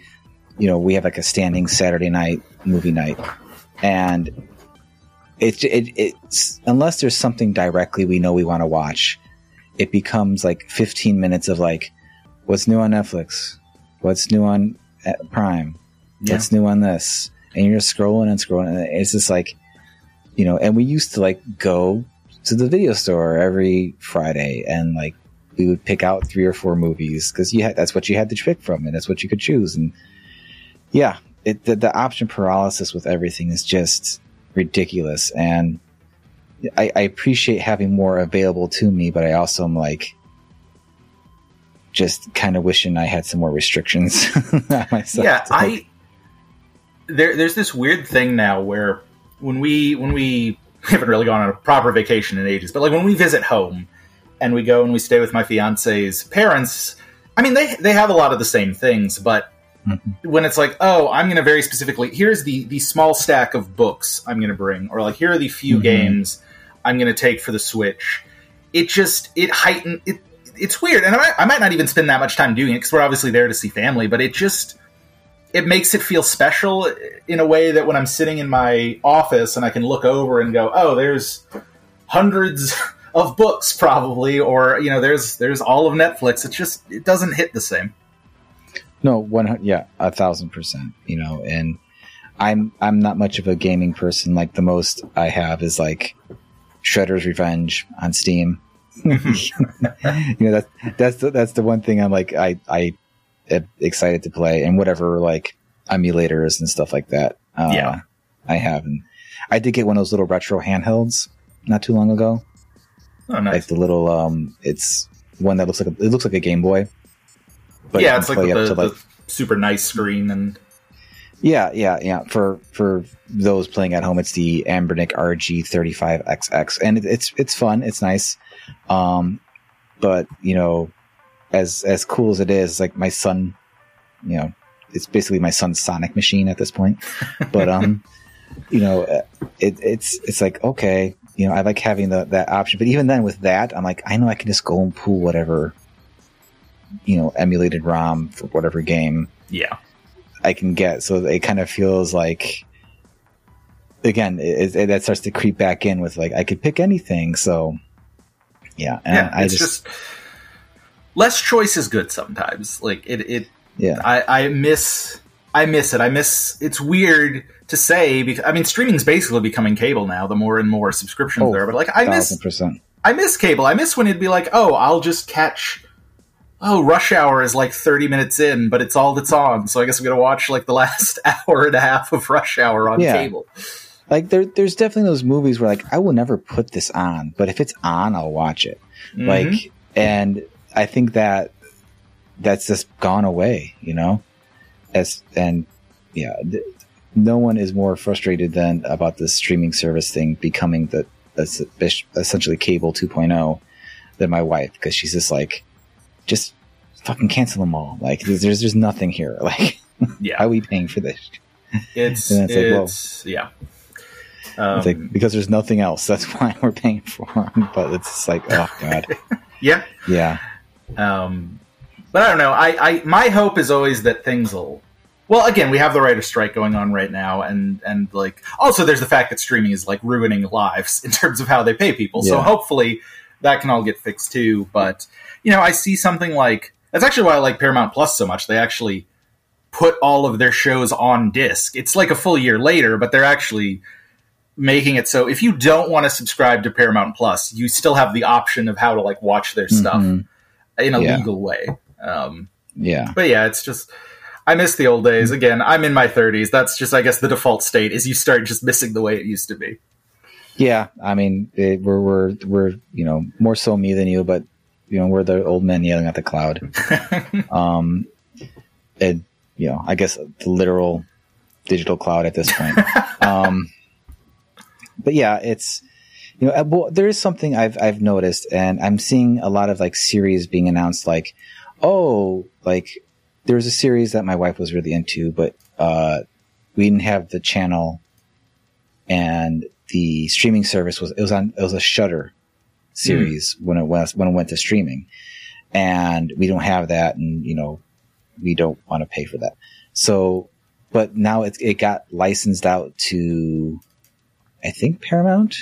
you know, we have like a standing Saturday night movie night, and it, it it's unless there's something directly we know we want to watch, it becomes like 15 minutes of like, what's new on Netflix, what's new on uh, Prime, Yeah. what's new on this, and you're just scrolling and scrolling, and it's just like, you know, and we used to like go to the video store every Friday and like we would pick out three or four movies because you had that's what you had to pick from and that's what you could choose. And yeah it, the, the option paralysis with everything is just ridiculous. And I, I appreciate having more available to me but I also am like just kind of wishing I had some more restrictions myself yeah, I there there's this weird thing now where when we when we, we haven't really gone on a proper vacation in ages, but like when we visit home and we go and we stay with my fiance's parents, I mean they they have a lot of the same things, but Mhm. when it's like, oh, I'm going to very specifically here's the the small stack of books I'm going to bring, or like here are the few Mhm. games I'm going to take for the Switch. It just it heighten it. It's weird, and I might, I might not even spend that much time doing it because we're obviously there to see family. But it just it makes it feel special in a way that when I'm sitting in my office and I can look over and go, oh, there's hundreds of books probably, or you know, there's there's all of Netflix. It just it doesn't hit the same. No, one. Yeah, a thousand percent. You know, and I'm I'm not much of a gaming person. Like the most I have is like Shredder's Revenge on Steam. you know, that's that's the, that's the one thing I'm like I I excited to play and whatever like emulators and stuff like that. Uh, Yeah. I have, and I did get one of those little retro handhelds not too long ago Oh, like nice. the little um it's one that looks like a, it looks like a game boy But yeah, it's like the, to, the super nice screen and Yeah, yeah, yeah. For for those playing at home, it's the Anbernic RG35XX, and it, it's it's fun. It's nice. Um, but you know, as as cool as it is, like my son, you know, it's basically my son's Sonic machine at this point. But um, you know, it, it's it's like okay, you know, I like having the, that option. But even then, with that, I'm like, I know I can just go and pull whatever, you know, emulated ROM for whatever game Yeah. I can get. So it kind of feels like, again, it, it, that starts to creep back in with like I could pick anything. So yeah, and yeah, I just, just, less choice is good sometimes. Like it, it yeah, I, I miss I miss it. I miss it's weird to say because I mean streaming's basically becoming cable now, the more and more subscriptions Oh, there. But like I miss percent. I miss cable. I miss when it'd be like, oh, I'll just catch Oh, Rush Hour is like 30 minutes in, but it's all that's on. So I guess I'm going to watch like the last hour and a half of Rush Hour on Yeah. cable. Like there, there's definitely those movies where like I will never put this on, but if it's on, I'll watch it. Mhm. Like, and I think that that's just gone away, you know. As and yeah, th- no one is more frustrated than about the streaming service thing becoming the es- essentially cable 2.0 than my wife because she's just like, just fucking cancel them all. Like, there's there's, there's nothing here. Like, yeah. how are we paying for this? It's, And it's like, well- yeah. Um, It's like because there's nothing else. That's why we're paying for them. But it's like, oh god, yeah. yeah, Um, but I don't know. I, I my hope is always that things will. Well, again, we have the writer strike going on right now, and and like also there's the fact that streaming is like ruining lives in terms of how they pay people. So hopefully that can all get fixed too. But you know, I see something like that's actually why I like Paramount Plus so much. They actually put all of their shows on disc. It's like a full year later, but they're actually making it so if you don't want to subscribe to Paramount Plus, you still have the option of how to like watch their stuff Mhm. In a Yeah. legal way. Um, yeah, but yeah, it's just I miss the old days. Again, I'm in my 30s. That's just I guess the default state is you start just missing the way it used to be. yeah. I mean, it, we're we're we're you know more so me than you, but you know we're the old men yelling at the cloud. um, and you know, I guess the literal digital cloud at this point. um, but yeah, it's you know, uh, well, there is something I've I've noticed, and I'm seeing a lot of like series being announced, like, oh, like there was a series that my wife was really into, but uh, we didn't have the channel, and the streaming service was it was on it was a Shudder series when it was when it went to streaming, and we don't have that, and you know, we don't want to pay for that. So, but now it it got licensed out to, I think Paramount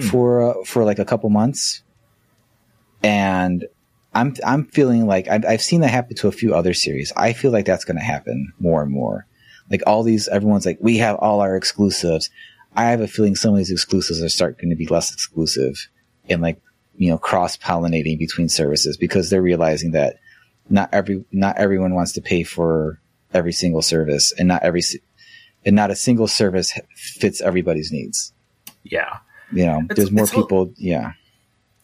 Hmm. for uh, for like a couple months, and I'm I'm feeling like I've, I've seen that happen to a few other series. I feel like that's going to happen more and more. Like all these, everyone's like, we have all our exclusives. I have a feeling some of these exclusives are start going to be less exclusive and like you know cross pollinating between services because they're realizing that not every not everyone wants to pay for every single service and not every and not a single service fits everybody's needs. Yeah. You know, It's- there's more it's al- people. Yeah,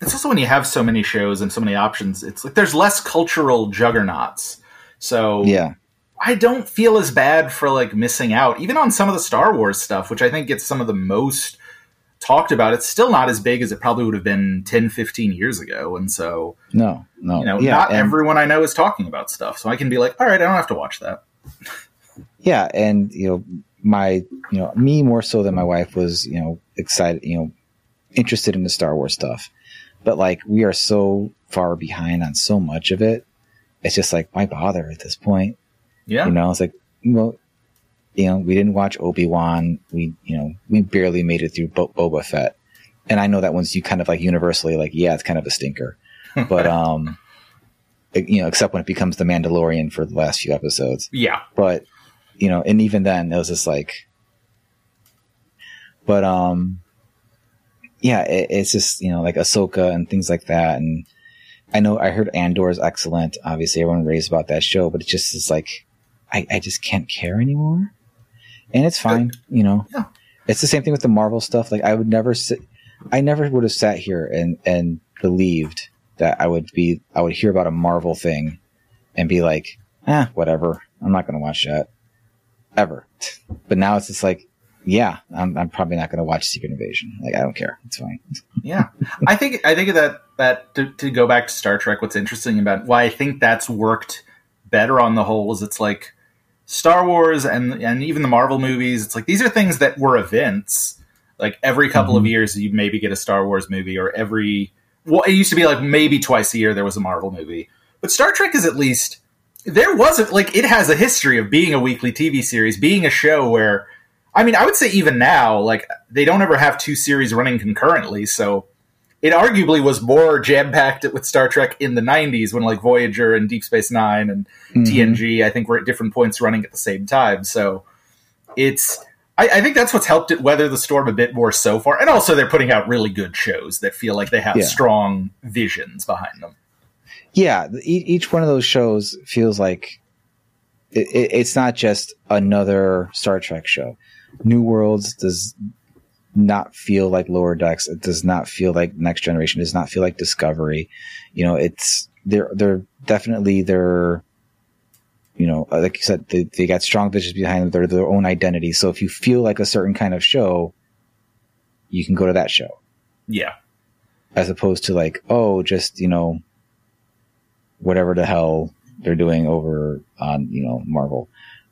It's also when you have so many shows and so many options, it's like there's less cultural juggernauts. So yeah, I don't feel as bad for like missing out, even on some of the Star Wars stuff, which I think gets some of the most talked about. It's still not as big as it probably would have been 10, 15 years ago. And so, no, no, you know, yeah, not everyone I know is talking about stuff. So I can be like, all right, I don't have to watch that. yeah and you know my you know me more so than my wife was you know excited you know interested in the star wars stuff. But like we are so far behind on so much of it. It's just like why bother at this point? Yeah. you know it's like well you know we didn't watch obi-wan. We you know we barely made it through Bo- boba fett. And i know that one's you kind of like universally like yeah it's kind of a stinker. But um you know except when it becomes the mandalorian for the last few episodes. Yeah. but you know, and even then it was just like, but um, yeah, it, it's just you know like Ahsoka and things like that, and I know I heard Andor is excellent. Obviously, everyone raves about that show, but it just is like, I, I just can't care anymore, and it's fine, you know. Yeah. It's the same thing with the Marvel stuff. Like I would never sit, I never would have sat here and and believed that I would be, I would hear about a Marvel thing, and be like, ah, whatever. I'm not going to watch that ever. But now it's just like, yeah, I'm, I'm probably not going to watch Secret Invasion. Like, I don't care. It's fine. yeah, I think I think that that to, to go back to Star Trek, what's interesting about why I think that's worked better on the whole is it's like Star Wars and and even the Marvel movies. It's like these are things that were events. Like every couple Mm-hmm. of years, you'd maybe get a Star Wars movie, or every well, it used to be like maybe twice a year there was a Marvel movie. But Star Trek is at least there wasn't like it has a history of being a weekly TV series, being a show where I mean, I would say even now, like they don't ever have two series running concurrently, so it arguably was more jam packed with Star Trek in the '90s when like Voyager and Deep Space Nine and Mhm. TNG, I think, were at different points running at the same time. So it's, I, I think that's what's helped it weather the storm a bit more so far. And also, they're putting out really good shows that feel like they have Yeah. strong visions behind them. Yeah, each one of those shows feels like it, it, it's not just another Star Trek show. New Worlds does not feel like Lower Decks. It does not feel like Next Generation. It does not feel like Discovery. You know, it's they're they're definitely they're you know uh, like you said they, they got strong visions behind them. They're their own identity. So if you feel like a certain kind of show, you can go to that show Yeah. as opposed to like, oh, just, you know, whatever the hell they're doing over on, you know, Marvel.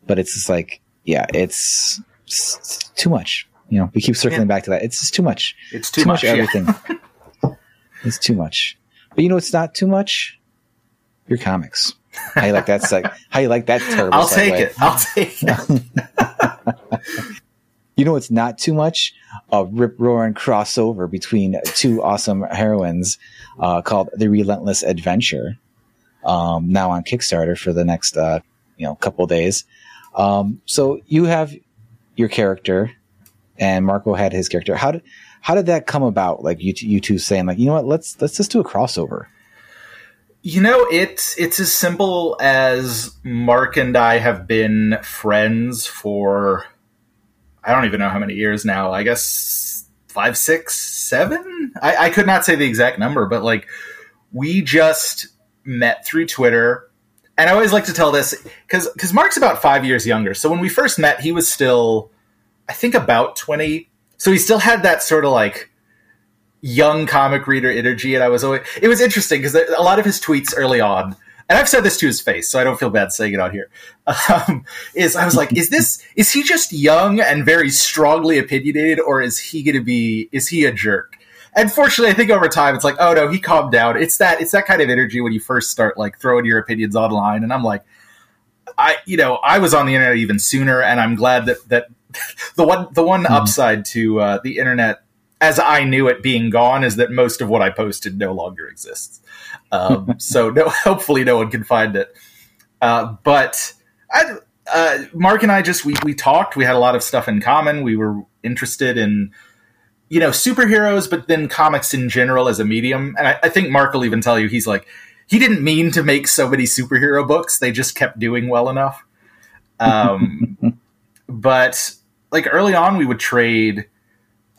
But it's just like, yeah, it's, it's too much. You know, we keep circling Yeah. back to that. It's just too much. It's too, much. of yeah. everything. it's too much. But you know, it's not too much. Your comics. How you like that? Seg- how you like that terrible? I'll take it. I'll take it. You know, it's not too much a rip roaring crossover between two awesome heroines uh, called The Relentless Adventure. Um, now on Kickstarter for the next uh, you know couple days. Um, so you have your character, and Marco had his character. How did how did that come about? Like you t- you two saying like you know what let's let's just do a crossover. You know, it's it's as simple as Mark and I have been friends for I don't even know how many years now. I guess five, six, seven. I, I could not say the exact number, but like we just met through Twitter. And I always like to tell this because because Mark's about five years younger. So when we first met, he was still, I think, about twenty. So he still had that sort of like young comic reader energy, and I was always it was interesting because a lot of his tweets early on, and I've said this to his face, so I don't feel bad saying it out here. Um, is I was like, is this is he just young and very strongly opinionated, or is he going to be is he a jerk? And fortunately, I think over time it's like, oh no, he calmed down. It's that it's that kind of energy when you first start like throwing your opinions online, and I'm like. I you know I was on the internet even sooner, and I'm glad that that the one the one upside to uh, the internet as I knew it being gone is that most of what I posted no longer exists. Um, so no, hopefully no one can find it. Uh, but I, uh, Mark and I just we we talked. We had a lot of stuff in common. We were interested in you know superheroes, but then comics in general as a medium. And I, I think Mark will even tell you he's like he didn't mean to make so many superhero books. They just kept doing well enough. Um, but like early on, we would trade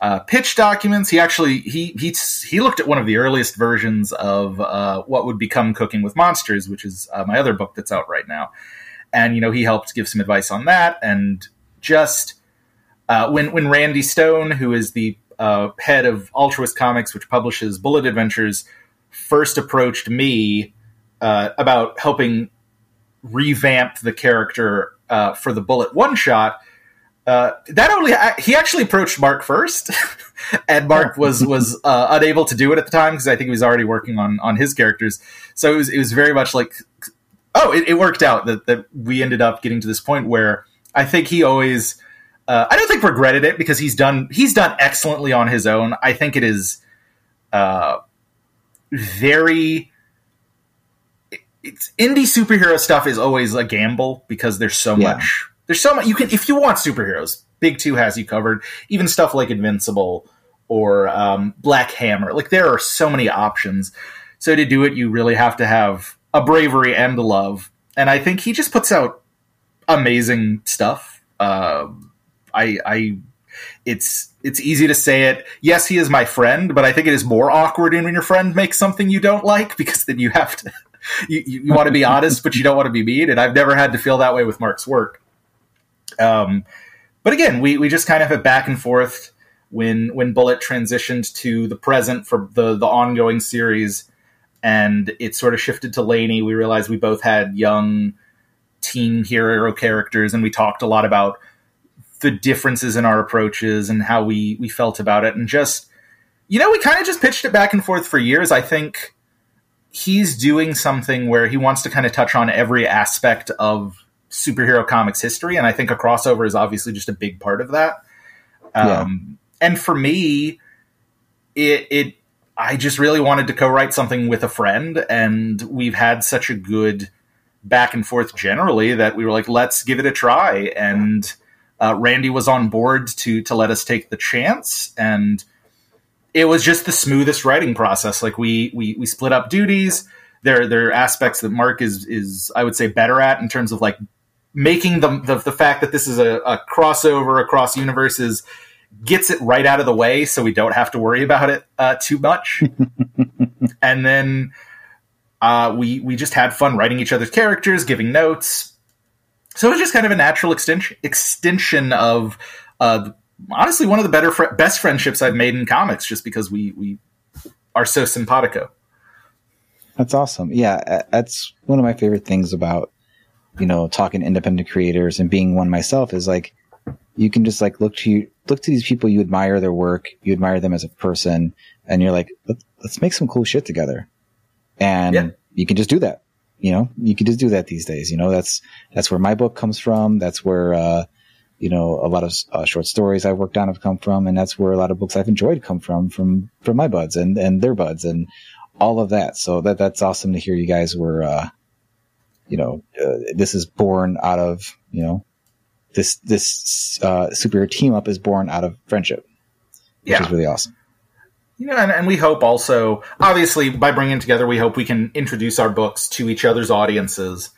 uh, pitch documents. He actually he he he looked at one of the earliest versions of uh, what would become Cooking with Monsters, which is uh, my other book that's out right now. And you know he helped give some advice on that, and just uh, when when Randy Stone, who is the uh, head of Altruist Comics, which publishes Bullet Adventures, first approached me uh, about helping revamp the character uh, for the Bullet one shot. Uh, that only he actually approached Mark first, and Mark was was uh, unable to do it at the time because I think he was already working on on his characters. So it was it was very much like, oh, it, it worked out that that we ended up getting to this point where I think he always. Uh, I don't think regretted it because he's done he's done excellently on his own. I think it is uh, very it's indie superhero stuff is always a gamble because there's so Yeah. much there's so much you can if you want superheroes big two has you covered even stuff like invincible or um, black hammer like there are so many options so to do it you really have to have a bravery and a love and i think he just puts out amazing stuff uh, i i it's it's easy to say it. Yes, he is my friend, but I think it is more awkward when your friend makes something you don't like because then you have to you, you, want to be honest, but you don't want to be mean. And I've never had to feel that way with Mark's work. Um, but again, we, we just kind of have back and forth when when Bullet transitioned to the present for the the ongoing series, and it sort of shifted to Laney. We realized we both had young teen hero characters, and we talked a lot about the differences in our approaches and how we we felt about it, and just you know, we kind of just pitched it back and forth for years. I think he's doing something where he wants to kind of touch on every aspect of superhero comics history, and I think a crossover is obviously just a big part of that. Yeah. Um, and for me, it, it I just really wanted to co-write something with a friend, and we've had such a good back and forth generally that we were like, let's give it a try. And uh, Randy was on board to to let us take the chance, and it was just the smoothest writing process. Like we we we split up duties. There there are aspects that Mark is is I would say better at in terms of like making the the, the fact that this is a, a crossover across universes gets it right out of the way so we don't have to worry about it uh, too much. and then uh, we we just had fun writing each other's characters, giving notes. So it was just kind of a natural extension extension of uh, honestly one of the better fr- best friendships I've made in comics, just because we we are so simpatico. That's awesome. Yeah, that's one of my favorite things about you know talking to independent creators and being one myself is like you can just like look to you look to these people you admire their work, you admire them as a person, and you're like, let's, let's make some cool shit together, and Yeah. you can just do that. You know, you can just do that these days. You know, that's that's where my book comes from. That's where uh, you know a lot of uh, short stories I've worked on have come from, and that's where a lot of books I've enjoyed come from from from my buds and and their buds and all of that. So that that's awesome to hear. You guys were, uh, you know, uh, this is born out of you know this this uh, superhero team up is born out of friendship, which Yeah. is really awesome. You know, and, and we hope also, obviously, by bringing together, we hope we can introduce our books to each other's audiences,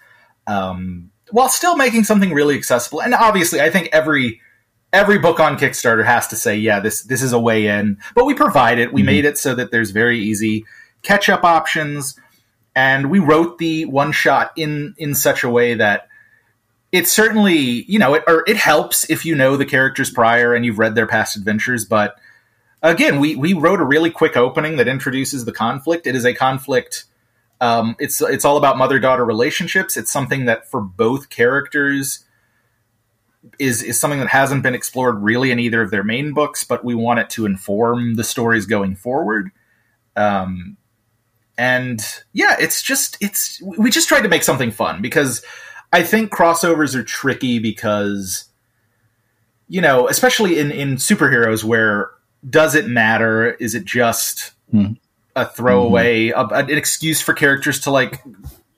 um, while still making something really accessible. And obviously, I think every every book on Kickstarter has to say, yeah, this this is a way in. But we provide it. We Mhm. made it so that there's very easy catch up options, and we wrote the one shot in in such a way that it certainly, you know, it or it helps if you know the characters prior and you've read their past adventures, but again, we we wrote a really quick opening that introduces the conflict. It is a conflict. Um, it's it's all about mother daughter relationships. It's something that for both characters is is something that hasn't been explored really in either of their main books, but we want it to inform the stories going forward. Um, and yeah, it's just it's we just tried to make something fun because I think crossovers are tricky because you know, especially in in superheroes where does it matter? Is it just Hmm. a throwaway, a, an excuse for characters to like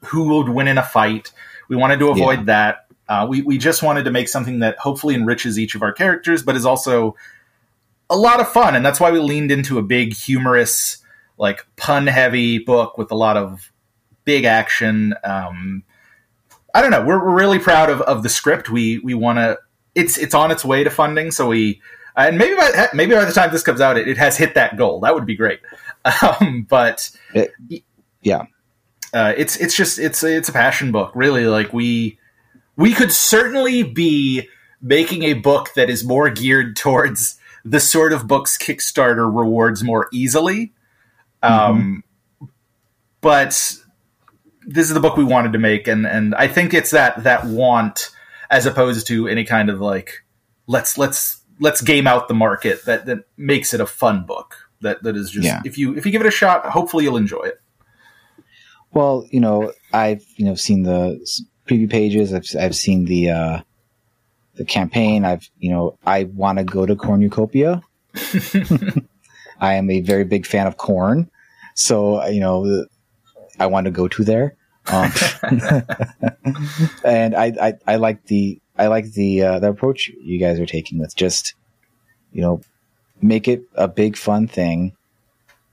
who would win in a fight? We wanted to avoid Yeah. that. Uh, we we just wanted to make something that hopefully enriches each of our characters, but is also a lot of fun, and that's why we leaned into a big humorous, like pun heavy book with a lot of big action. Um, I don't know. We're, we're really proud of, of the script. We we want to. It's it's on its way to funding, so we and maybe by maybe by the time this comes out, it, it has hit that goal. That would be great. Um, but It- yeah. uh, it's it's just it's it's a passion book. Really, like we we could certainly be making a book that is more geared towards the sort of books Kickstarter rewards more easily. Um, but this is the book we wanted to make, and and I think it's that that want as opposed to any kind of like let's let's let's game out the market that that makes it a fun book. That that is just Yeah. if you if you give it a shot, hopefully you'll enjoy it. Well, you know, I've you know seen the preview pages. I've I've seen the uh, the campaign. I've you know I want to go to Cornucopia. I am a very big fan of corn, so you know I want to go to there. Um, and I, I I like the I like the uh, the approach you guys are taking with just you know make it a big fun thing,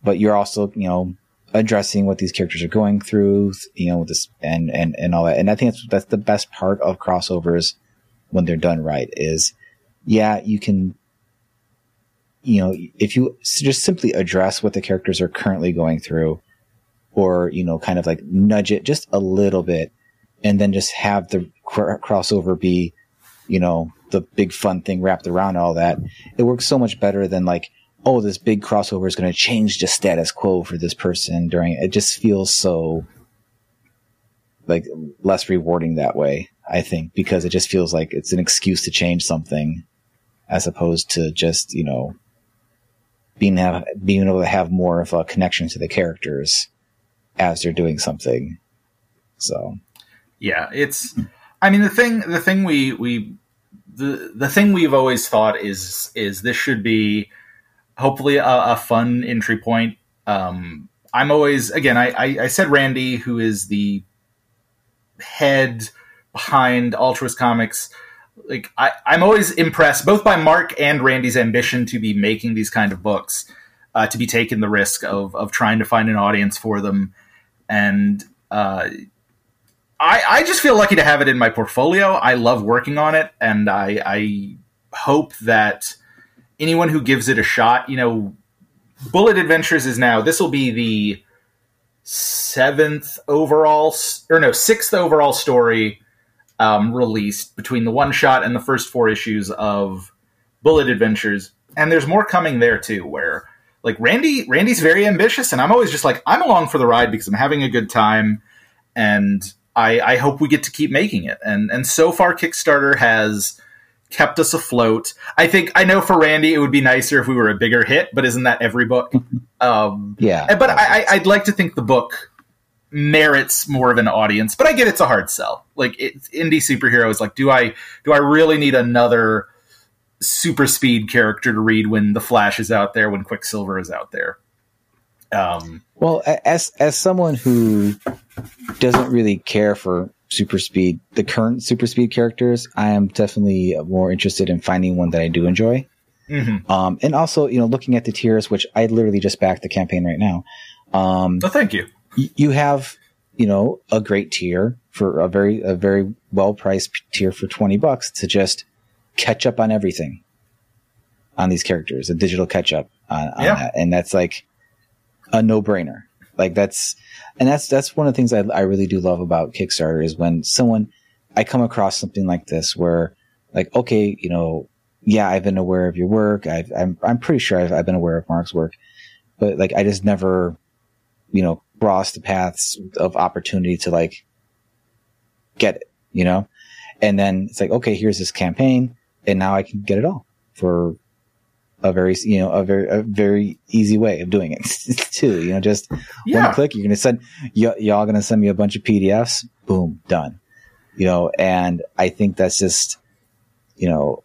but you're also you know addressing what these characters are going through, you know, this and and and all that. And I think that's that's the best part of crossovers when they're done right is, yeah, you can, you know, if you just simply address what the characters are currently going through, or you know, kind of like nudge it just a little bit, and then just have the cr- crossover be, you know, the big fun thing wrapped around all that. It works so much better than like, oh, this big crossover is going to change the status quo for this person during it. Just feels so like less rewarding that way. I think because it just feels like it's an excuse to change something, as opposed to just you know being have, being able to have more of a connection to the characters as they're doing something. So yeah, it's. I mean, the thing the thing we we the the thing we've always thought is is this should be hopefully a, a fun entry point. Um, I'm always again I, I, I said Randy who is the head behind Altruist Comics. Like I, I'm always impressed both by Mark and Randy's ambition to be making these kind of books, uh, to be taking the risk of of trying to find an audience for them, and uh, I, I just feel lucky to have it in my portfolio. I love working on it, and I, I hope that anyone who gives it a shot, you know, Bullet Adventures is now this will be the seventh overall or no sixth overall story um, released between the one shot and the first four issues of Bullet Adventures, and there's more coming there too. Where like Randy, Randy's very ambitious, and I'm always just like I'm along for the ride because I'm having a good time, and I, I hope we get to keep making it. And and so far, Kickstarter has kept us afloat. I think I know for Randy, it would be nicer if we were a bigger hit, but isn't that every book? Um, yeah. But I, I'd like to think the book merits more of an audience. But I get it's a hard sell. Like it, indie superheroes, like do I do I really need another super speed character to read when the Flash is out there, when Quicksilver is out there? Um, well, as as someone who doesn't really care for super speed, the current super speed characters, I am definitely more interested in finding one that I do enjoy. Mm-hmm. Um, and also, you know, looking at the tiers, which I literally just backed the campaign right now. Um, oh, thank you. Y- you have, you know, a great tier for a very, a very well priced tier for 20 bucks to just catch up on everything on these characters, a digital catch up on, on yeah. that. And that's like, a no brainer. Like that's, and that's, that's one of the things I, I really do love about Kickstarter is when someone, I come across something like this where like, okay, you know, yeah, I've been aware of your work. I've, I'm, I'm pretty sure I've, I've been aware of Mark's work, but like, I just never, you know, crossed the paths of opportunity to like get it, you know? And then it's like, okay, here's this campaign and now I can get it all for a very you know a very a very easy way of doing it too. You know, just yeah. one click. You're gonna send y- y'all gonna send me a bunch of PDFs. Boom, done. You know, and I think that's just you know,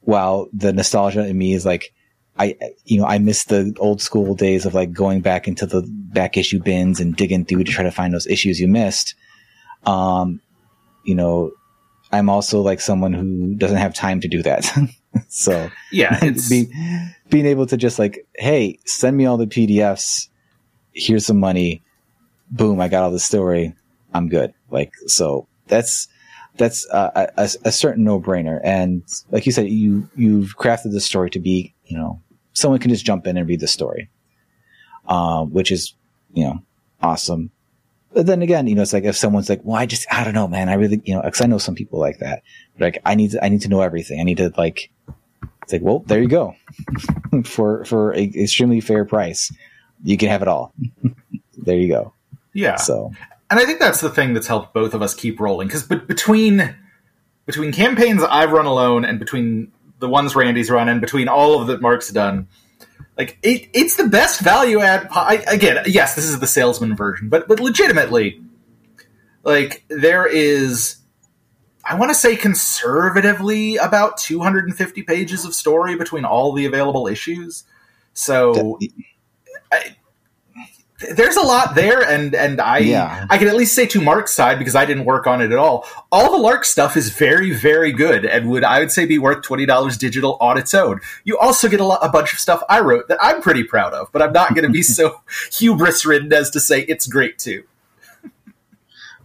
while the nostalgia in me is like. I, you know, I miss the old school days of like going back into the back issue bins and digging through to try to find those issues you missed. Um, you know, I'm also like someone who doesn't have time to do that. so yeah, be, being able to just like, hey, send me all the PDFs. Here's some money. Boom, I got all the story. I'm good. Like so, that's that's a, a, a certain no brainer. And like you said, you you've crafted the story to be, you know, someone can just jump in and read the story, um, which is you know awesome. But then again, you know, it's like if someone's like, well, I just, I don't know, man. I really, you know, cause I know some people like that. Like, I need to, I need to know everything. I need to like, it's like, well, there you go. for, for a extremely fair price, you can have it all. there you go. Yeah. So, and I think that's the thing that's helped both of us keep rolling. Cause be- between, between campaigns I've run alone and between the ones Randy's run and between all of that Mark's done, like it, it's the best value add. I, again, yes, this is the salesman version, but but legitimately, like there is, I want to say conservatively about 250 pages of story between all the available issues. So, I, there's a lot there, and and I yeah. I can at least say to Mark's side because I didn't work on it at all. All the Lark stuff is very very good, and would I would say be worth twenty dollars digital on its own. You also get a, lot, a bunch of stuff I wrote that I'm pretty proud of, but I'm not going to be so hubris ridden as to say it's great too.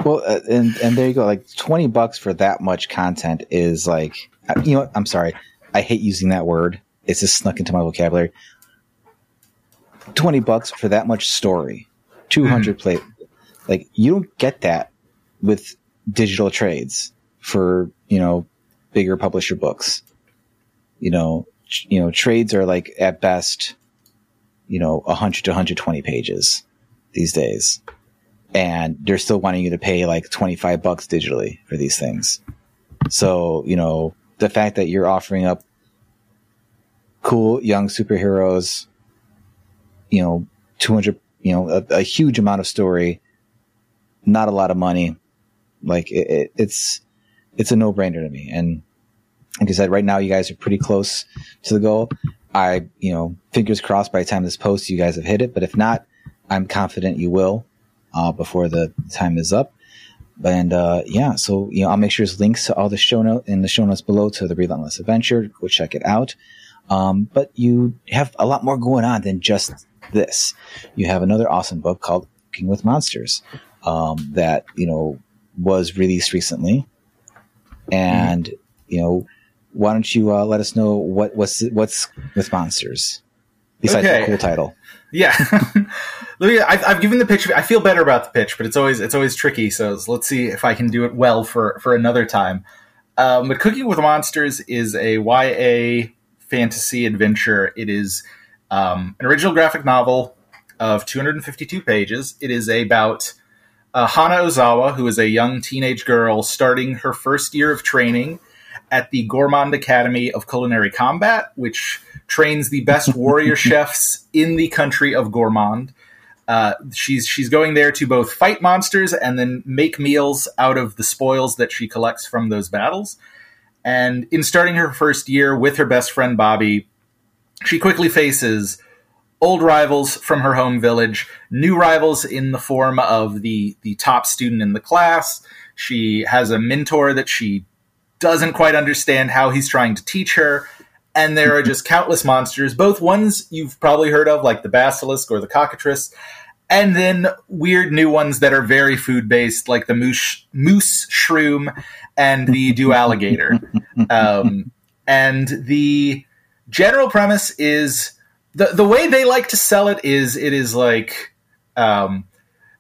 Well, uh, and and there you go. Like twenty bucks for that much content is like, uh, you know, what? I'm sorry, I hate using that word. It's just snuck into my vocabulary. 20 bucks for that much story, 200 mm. plate. Like you don't get that with digital trades for, you know, bigger publisher books. You know, ch- you know, trades are like at best, you know, 100 to 120 pages these days. And they're still wanting you to pay like 25 bucks digitally for these things. So, you know, the fact that you're offering up cool young superheroes, you know, 200, you know, a, a huge amount of story, not a lot of money. Like it, it, it's, it's a no brainer to me. And like I said, right now you guys are pretty close to the goal. I, you know, fingers crossed by the time this post, you guys have hit it. But if not, I'm confident you will, uh, before the time is up. And, uh, yeah, so, you know, I'll make sure there's links to all the show note in the show notes below to the Relentless Adventure. Go check it out. Um, but you have a lot more going on than just this. You have another awesome book called Cooking with Monsters, um, that, you know, was released recently. And, mm-hmm. you know, why don't you uh, let us know what what's what's with monsters besides okay. the cool title? Yeah, I've, I've given the pitch. I feel better about the pitch, but it's always it's always tricky. So let's see if I can do it well for for another time. Um, but Cooking with Monsters is a YA fantasy adventure. It is um, an original graphic novel of 252 pages. It is about uh, Hana Ozawa, who is a young teenage girl starting her first year of training at the Gourmand Academy of Culinary Combat, which trains the best warrior chefs in the country of Gourmand. Uh, she's she's going there to both fight monsters and then make meals out of the spoils that she collects from those battles. And in starting her first year with her best friend Bobby, she quickly faces old rivals from her home village, new rivals in the form of the the top student in the class. She has a mentor that she doesn't quite understand how he's trying to teach her. And there are just countless monsters, both ones you've probably heard of, like the basilisk or the cockatrice, and then weird new ones that are very food based, like the moose, moose shroom and the dew alligator. Um, and the general premise is the the way they like to sell it is it is like um,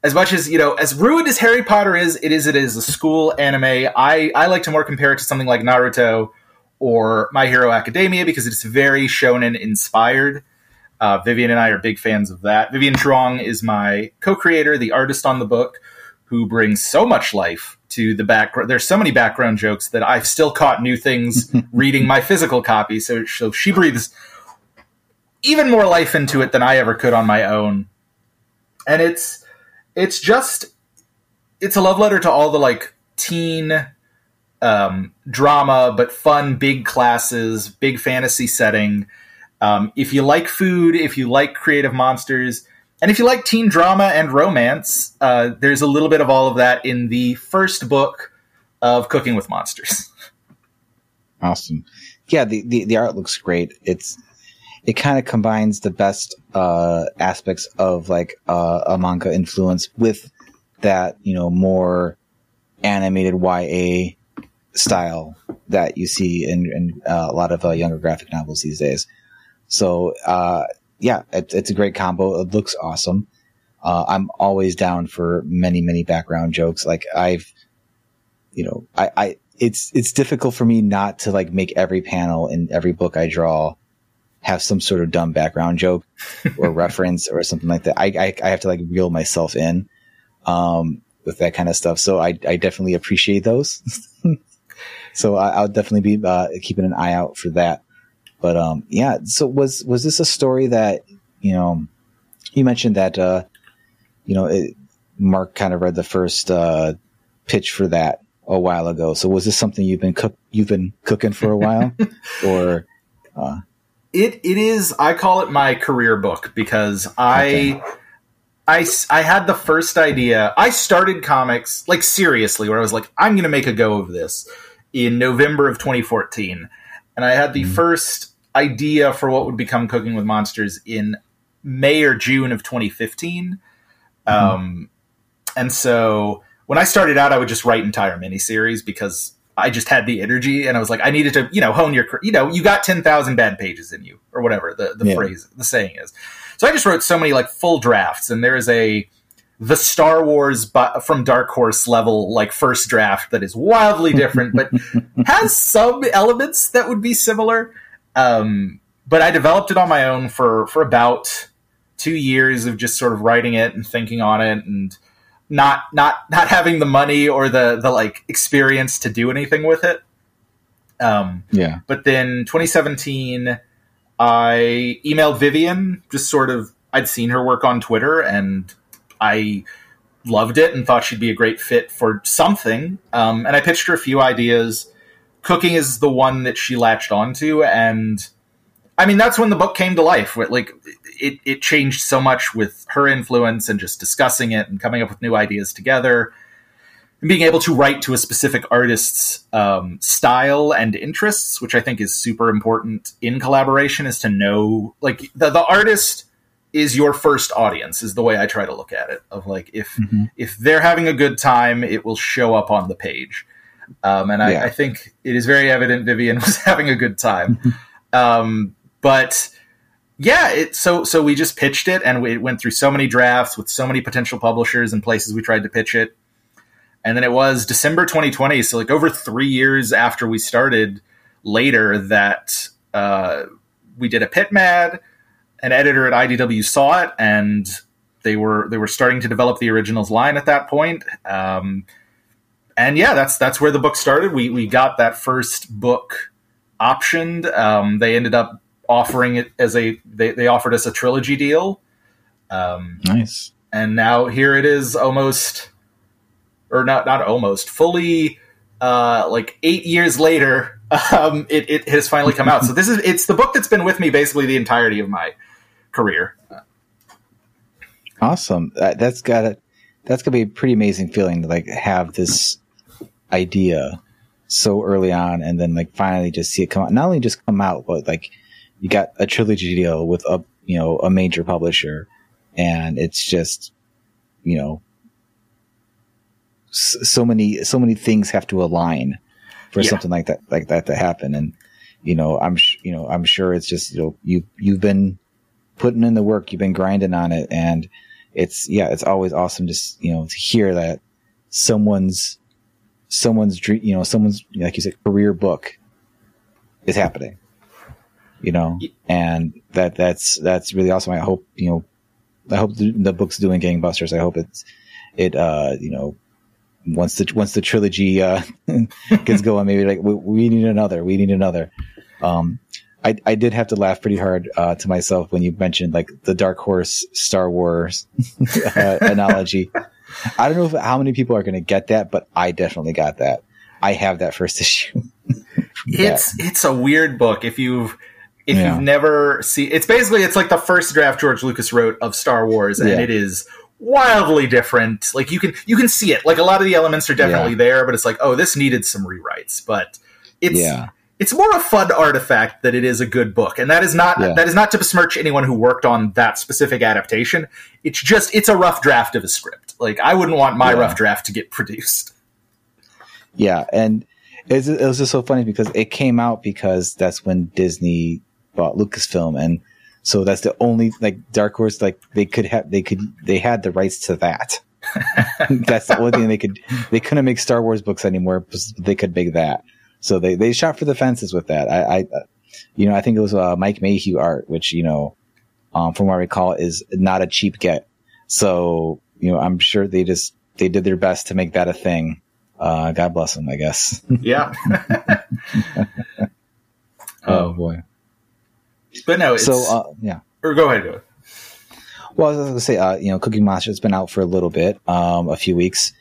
as much as you know, as ruined as Harry Potter is, it is it is a school anime. I I like to more compare it to something like Naruto or My Hero Academia because it's very shonen inspired. Uh, Vivian and I are big fans of that. Vivian Truong is my co-creator, the artist on the book, who brings so much life to the background. There's so many background jokes that I've still caught new things reading my physical copy. So, so she breathes even more life into it than I ever could on my own. And it's it's just it's a love letter to all the like teen um, drama, but fun, big classes, big fantasy setting. Um, if you like food, if you like creative monsters, and if you like teen drama and romance, uh, there's a little bit of all of that in the first book of Cooking with Monsters. Awesome. Yeah, the, the, the art looks great. It's it kind of combines the best uh, aspects of like uh, a manga influence with that you know more animated YA style that you see in, in uh, a lot of uh, younger graphic novels these days. So uh, yeah, it, it's a great combo. It looks awesome. Uh, I'm always down for many many background jokes. Like I've, you know, I, I it's it's difficult for me not to like make every panel in every book I draw have some sort of dumb background joke or reference or something like that. I, I, I have to like reel myself in, um, with that kind of stuff. So I, I definitely appreciate those. so I, will definitely be, uh, keeping an eye out for that. But, um, yeah. So was, was this a story that, you know, you mentioned that, uh, you know, it, Mark kind of read the first, uh, pitch for that a while ago. So was this something you've been cook, you've been cooking for a while or, uh, it it is. I call it my career book because I. Okay. I, I had the first idea. I started comics, like seriously, where I was like, I'm going to make a go of this in November of 2014. And I had the mm-hmm. first idea for what would become Cooking with Monsters in May or June of 2015. Mm-hmm. Um, and so when I started out, I would just write entire miniseries because I just had the energy and I was like, I needed to, you know, hone your, you know, you got 10,000 bad pages in you or whatever the, the yeah. phrase, the saying is. So I just wrote so many like full drafts and there is a, the Star Wars bu- from Dark Horse level, like first draft, that is wildly different, but has some elements that would be similar. Um, but I developed it on my own for for about two years of just sort of writing it and thinking on it and not not not having the money or the the like experience to do anything with it. Um, Yeah. but then 2017, I emailed Vivian, just sort of, I'd seen her work on Twitter and I loved it and thought she'd be a great fit for something. Um, and I pitched her a few ideas. Cooking is the one that she latched onto. And I mean, that's when the book came to life. Like, it, it changed so much with her influence and just discussing it and coming up with new ideas together and being able to write to a specific artist's um, style and interests, which I think is super important in collaboration, is to know like the, the artist is your first audience is the way I try to look at it. Of like if Mhm. if they're having a good time, it will show up on the page. Um, and I, Yeah. I think it is very evident Vivian was having a good time. um, but yeah, it, so so we just pitched it, and we went through so many drafts with so many potential publishers and places we tried to pitch it and then it was December 2020, so like over three years after we started, later that uh, we did a PitMad. An editor at IDW saw it, and they were they were starting to develop the originals line at that point. Um, and yeah, that's that's where the book started. We we got that first book optioned. Um, they ended up offering it as a they, they offered us a trilogy deal. Um, Nice. and now here it is almost or not not almost fully uh like eight years later um it, it has finally come out so this is it's the book that's been with me basically the entirety of my career Awesome. That, that's got to that's gonna be a pretty amazing feeling to like have this idea so early on, and then like finally just see it come out. Not only just come out, but like you got a trilogy deal with a you know a major publisher, and it's just you know so many so many things have to align for Yeah. something like that like that to happen, and you know I'm sh- you know I'm sure it's just you know you you've been putting in the work, you've been grinding on it, and it's yeah, it's always awesome just you know to hear that someone's someone's dream, you know, someone's like you said, career book is happening. You know, and that that's that's really awesome. I hope you know, I hope the, the book's doing gangbusters. I hope it's it uh you know once the once the trilogy uh gets going, maybe like we, we need another, we need another. Um, I, I did have to laugh pretty hard uh, to myself when you mentioned like the Dark Horse Star Wars uh, analogy. I don't know if, how many people are going to get that, but I definitely got that. I have that first issue. it's it's a weird book if you've if Yeah. you've never seen it's basically it's like the first draft george lucas wrote of star wars and Yeah. it is wildly different like you can you can see it like a lot of the elements are definitely there but it's like oh this needed some rewrites but it's yeah, it's more a fun artifact that it is a good book and that is not Yeah. that is not to besmirch anyone who worked on that specific adaptation it's just it's a rough draft of a script like i wouldn't want my Yeah. rough draft to get produced yeah, and it's, it was just so funny because it came out because that's when Disney bought Lucasfilm, and so that's the only like Dark Horse like they could have they could they had the rights to that. that's the only thing they could they couldn't make Star Wars books anymore. but They could make that, so they they shot for the fences with that. I, I uh, you know I think it was uh, Mike Mayhew art, which you know um, from what I recall is not a cheap get. So you know I'm sure they just they did their best to make that a thing. Uh, God bless them, I guess. yeah oh Um, boy. but no it's, So uh, yeah. or go ahead go ahead Well, I was going to say, uh, you know, Cooking Monster's been out for a little bit, um, a few weeks,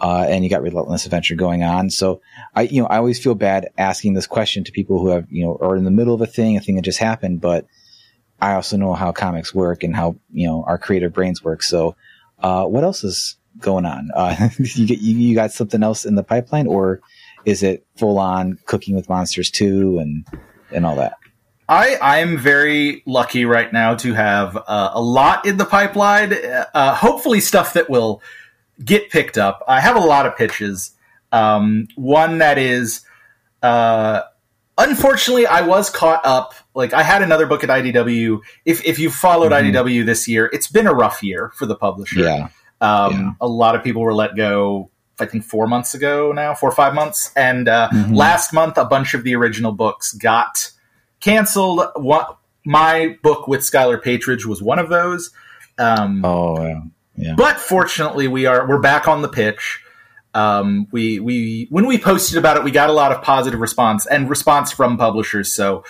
uh, and you got Relentless Adventure going on. So I, you know, I always feel bad asking this question to people who have, you know, are in the middle of a thing, a thing that just happened, but I also know how comics work and how, you know, our creative brains work. So, uh, what else is going on? Uh, you get, you, you got something else in the pipeline or is it full on Cooking with Monsters 2 and, and all that? I I'm very lucky right now to have uh, a lot in the pipeline. Uh, hopefully, stuff that will get picked up. I have a lot of pitches. Um, one that is, uh, unfortunately, I was caught up. Like I had another book at IDW. If if you followed Mhm. IDW this year, it's been a rough year for the publisher. Yeah. Um, Yeah. A lot of people were let go. I think four months ago now, four or five months, and uh, Mhm. last month a bunch of the original books got canceled. What my book with Skylar Patridge was one of those. Um, Oh, yeah. But fortunately, we are we're back on the pitch. Um, we we when we posted about it, we got a lot of positive response and response from publishers. So,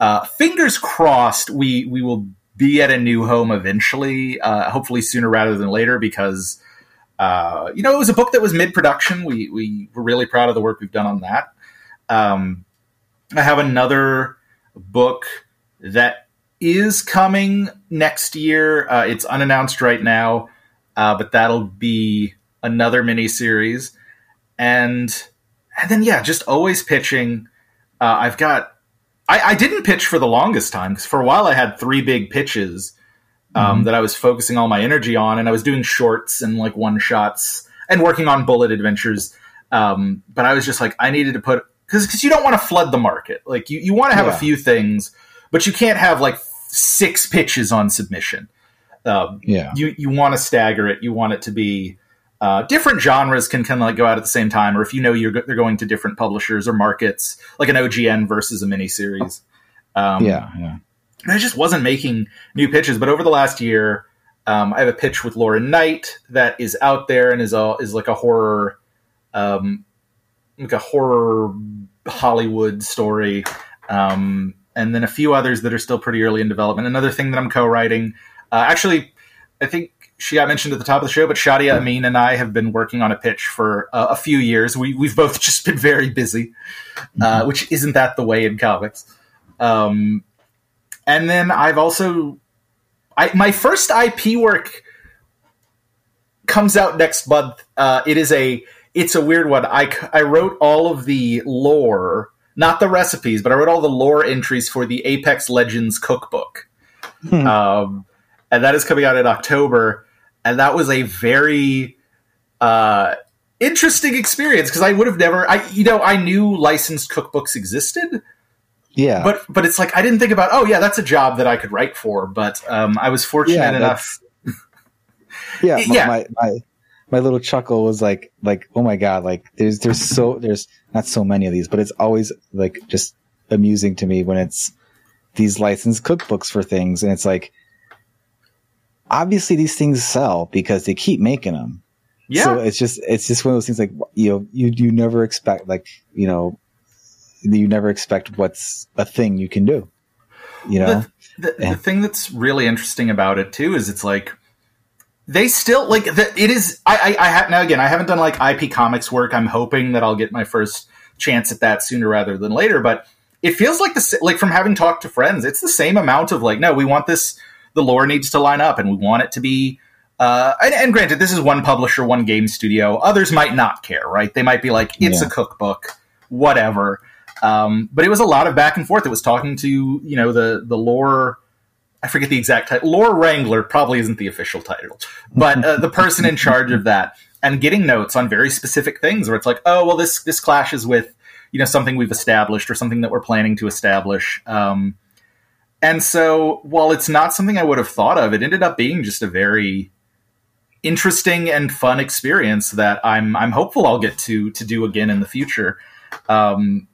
uh, fingers crossed, we we will be at a new home eventually. Uh, hopefully sooner rather than later, because uh, you know it was a book that was mid production. We we were really proud of the work we've done on that. Um, I have another book that is coming next year. Uh, it's unannounced right now, uh, but that'll be another mini series. And and then yeah, just always pitching. Uh, I've got. I, I didn't pitch for the longest time because for a while I had three big pitches um, Mhm. that I was focusing all my energy on, and I was doing shorts and like one shots and working on bullet adventures. Um, but I was just like, I needed to put because because you don't want to flood the market. Like you, you want to have Yeah. a few things, but you can't have like six pitches on submission. Um, Yeah. you you want to stagger it. You want it to be uh, different genres can kind of like go out at the same time, or if you know you're they're going to different publishers or markets, like an OGN versus a miniseries. Um, yeah. Yeah. I just wasn't making new pitches. But over the last year, um, I have a pitch with Laura Knight that is out there and is a, is like a horror, um, like a horror Hollywood story, um, and then a few others that are still pretty early in development. Another thing that I'm co-writing, uh, actually, I think she got mentioned at the top of the show, but Shadia Amin and I have been working on a pitch for uh, a few years. We we've both just been very busy, uh, which isn't that the way in comics. Um, and then I've also, I my first IP work comes out next month. Uh, it is a it's a weird one. I, I wrote all of the lore, not the recipes, but I wrote all the lore entries for the Apex Legends cookbook, Hmm. um, and that is coming out in October. And that was a very uh, interesting experience because I would have never, I you know, I knew licensed cookbooks existed, Yeah. but but it's like I didn't think about. Oh yeah, that's a job that I could write for. But um, I was fortunate Yeah, enough. yeah, my, yeah. My, my my little chuckle was like like oh my god like there's there's so there's not so many of these but it's always like just amusing to me when it's these licensed cookbooks for things and it's like obviously these things sell because they keep making them Yeah, so it's just it's just one of those things like you know you you never expect like you know you never expect what's a thing you can do you know the, Yeah. the thing that's really interesting about it too is it's like they still like the, it is. I I, I have now again. I haven't done like IP comics work. I'm hoping that I'll get my first chance at that sooner rather than later. But it feels like the like from having talked to friends, it's the same amount of like, no, we want this. The lore needs to line up, and we want it to be. Uh, and, and granted, this is one publisher, one game studio. Others might not care, right? They might be like, it's Yeah. a cookbook, whatever. Um, but it was a lot of back and forth. It was talking to you know the the lore. I forget the exact title. Lore Wrangler probably isn't the official title, but uh, the person in charge of that and getting notes on very specific things where it's like, oh well, this this clashes with you know something we've established or something that we're planning to establish. Um, and so while it's not something I would have thought of, it ended up being just a very interesting and fun experience that I'm I'm hopeful I'll get to to do again in the future. Um,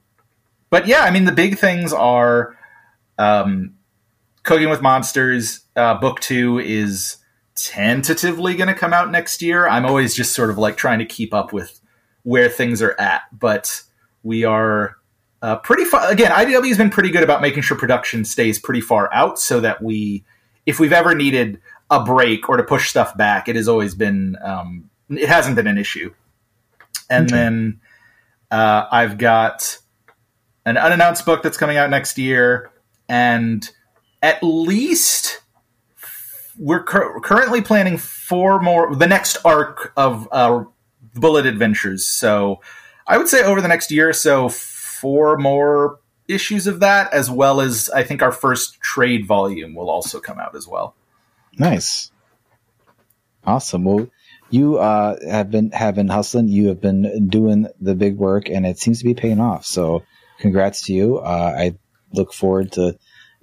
but yeah, I mean the big things are um, Cooking with Monsters. Uh, book two is tentatively going to come out next year. I'm always just sort of like trying to keep up with where things are at, but we are uh, pretty far. Again, IDW has been pretty good about making sure production stays pretty far out, so that we, if we've ever needed a break or to push stuff back, it has always been. Um, it hasn't been an issue. And Okay. then uh, I've got an unannounced book that's coming out next year, and at least we're cur- currently planning four more. The next arc of uh, Bullet Adventures. So I would say over the next year or so, four more issues of that, as well as I think our first trade volume will also come out as well. Nice. Awesome. Well, you uh, have been have been hustling. You have been doing the big work, and it seems to be paying off. So, congrats to you. Uh, I look forward to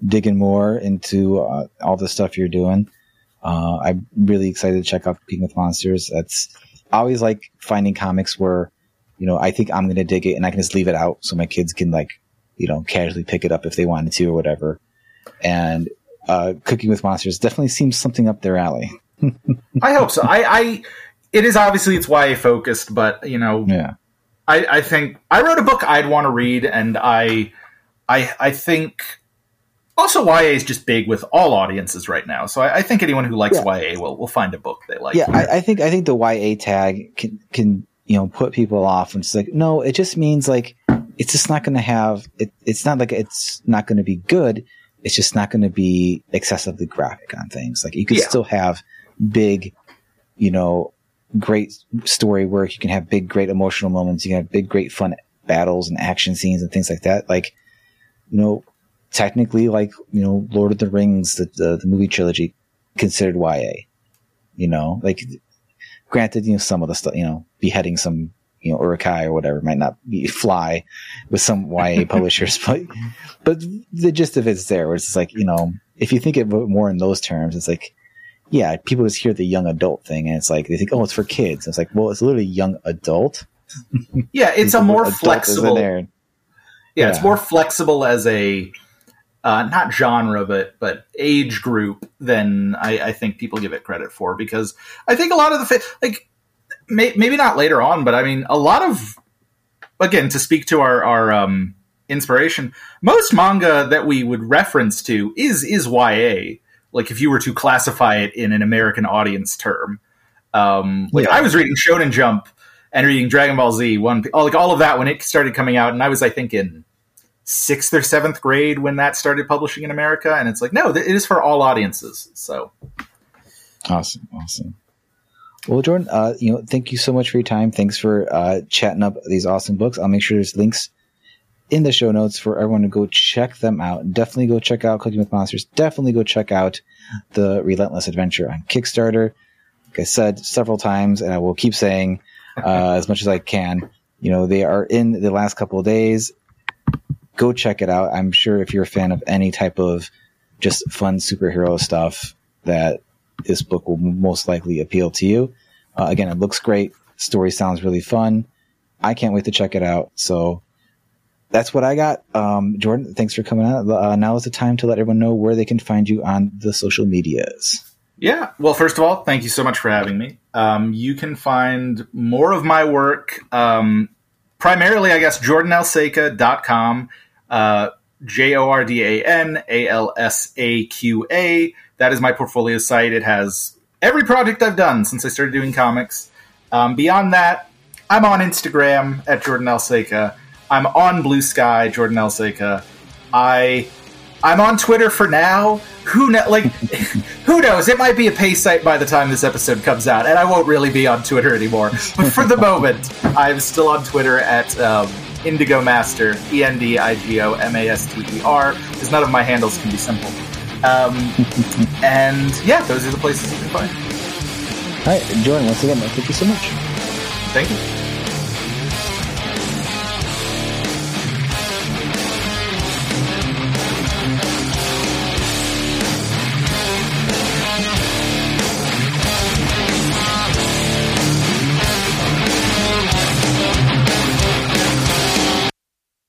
digging more into uh, all the stuff you're doing. Uh, I'm really excited to check out Cooking with Monsters. That's always like finding comics where, you know, I think I'm going to dig it and I can just leave it out so my kids can like, you know, casually pick it up if they wanted to or whatever. And uh, Cooking with Monsters definitely seems something up their alley. I hope so. I, I, it is obviously it's YA focused, but you know, Yeah. I, I think I wrote a book I'd want to read, and I, I, I think also YA is just big with all audiences right now. So I, I think anyone who likes YA will will find a book they like. Yeah, I, I think I think the YA tag can can you know put people off and it's like no, it just means like it's just not going to have it. It's not like it's not going to be good. It's just not going to be excessively graphic on things. Like you can Yeah. still have big, you know, great story work. You can have big, great emotional moments. You can have big, great fun battles and action scenes and things like that. Like, you know, technically, like you know, Lord of the Rings, the the, the movie trilogy, considered YA. You know, like granted, you know, some of the stuff, you know, beheading some, you know, Uruk-hai or whatever might not be fly with some YA publishers, but, but the gist of it's there where it's like, you know, if you think of it more in those terms, it's like, yeah, people just hear the young adult thing and it's like, they think, oh, it's for kids. It's like, well, it's literally young adult. yeah, it's a more Adult is in flexible. there. Yeah, it's more flexible as a uh, not genre, but but age group than I, I think people give it credit for. Because I think a lot of the fa- like may, maybe not later on, but I mean a lot of again to speak to our our um, inspiration, most manga that we would reference to is is YA. Like if you were to classify it in an American audience term, um, like Yeah. I was reading Shonen Jump and reading Dragon Ball Z, one like all of that when it started coming out, and I was I think in sixth or seventh grade when that started publishing in America, and it's like no, it is for all audiences. So Awesome, awesome. Well, Jordan, uh, you know, thank you so much for your time. Thanks for uh, chatting up these awesome books. I'll make sure there's links in the show notes for everyone to go check them out. Definitely go check out Cooking with Monsters. Definitely go check out the Relentless Adventure on Kickstarter. Like I said several times, and I will keep saying uh, as much as I can. You know, they are in the last couple of days. Go check it out. I'm sure if you're a fan of any type of just fun superhero stuff, that this book will most likely appeal to you. Uh, again, it looks great. Story sounds really fun. I can't wait to check it out. So that's what I got. Um, Jordan, thanks for coming out. Uh, now is the time to let everyone know where they can find you on the social medias. Yeah. Well, first of all, thank you so much for having me. Um, you can find more of my work, um, primarily, I guess, jordanalsaqa.com, uh, J O R D A N A L S A Q A. That is my portfolio site. It has every project I've done since I started doing comics. Um, beyond that, I'm on Instagram at Jordan Alsaqa. I'm on Bluesky, Jordan Alsaqa. I I'm on Twitter for now. Who know, like who knows? It might be a pay site by the time this episode comes out, and I won't really be on Twitter anymore. But for the moment, I'm still on Twitter at um, Endigo Master, E N D I G O M A S T E R, because none of my handles can be simple. Um, and yeah, those are the places you can find. All right, Jordan, once again, thank you so much. Thank you.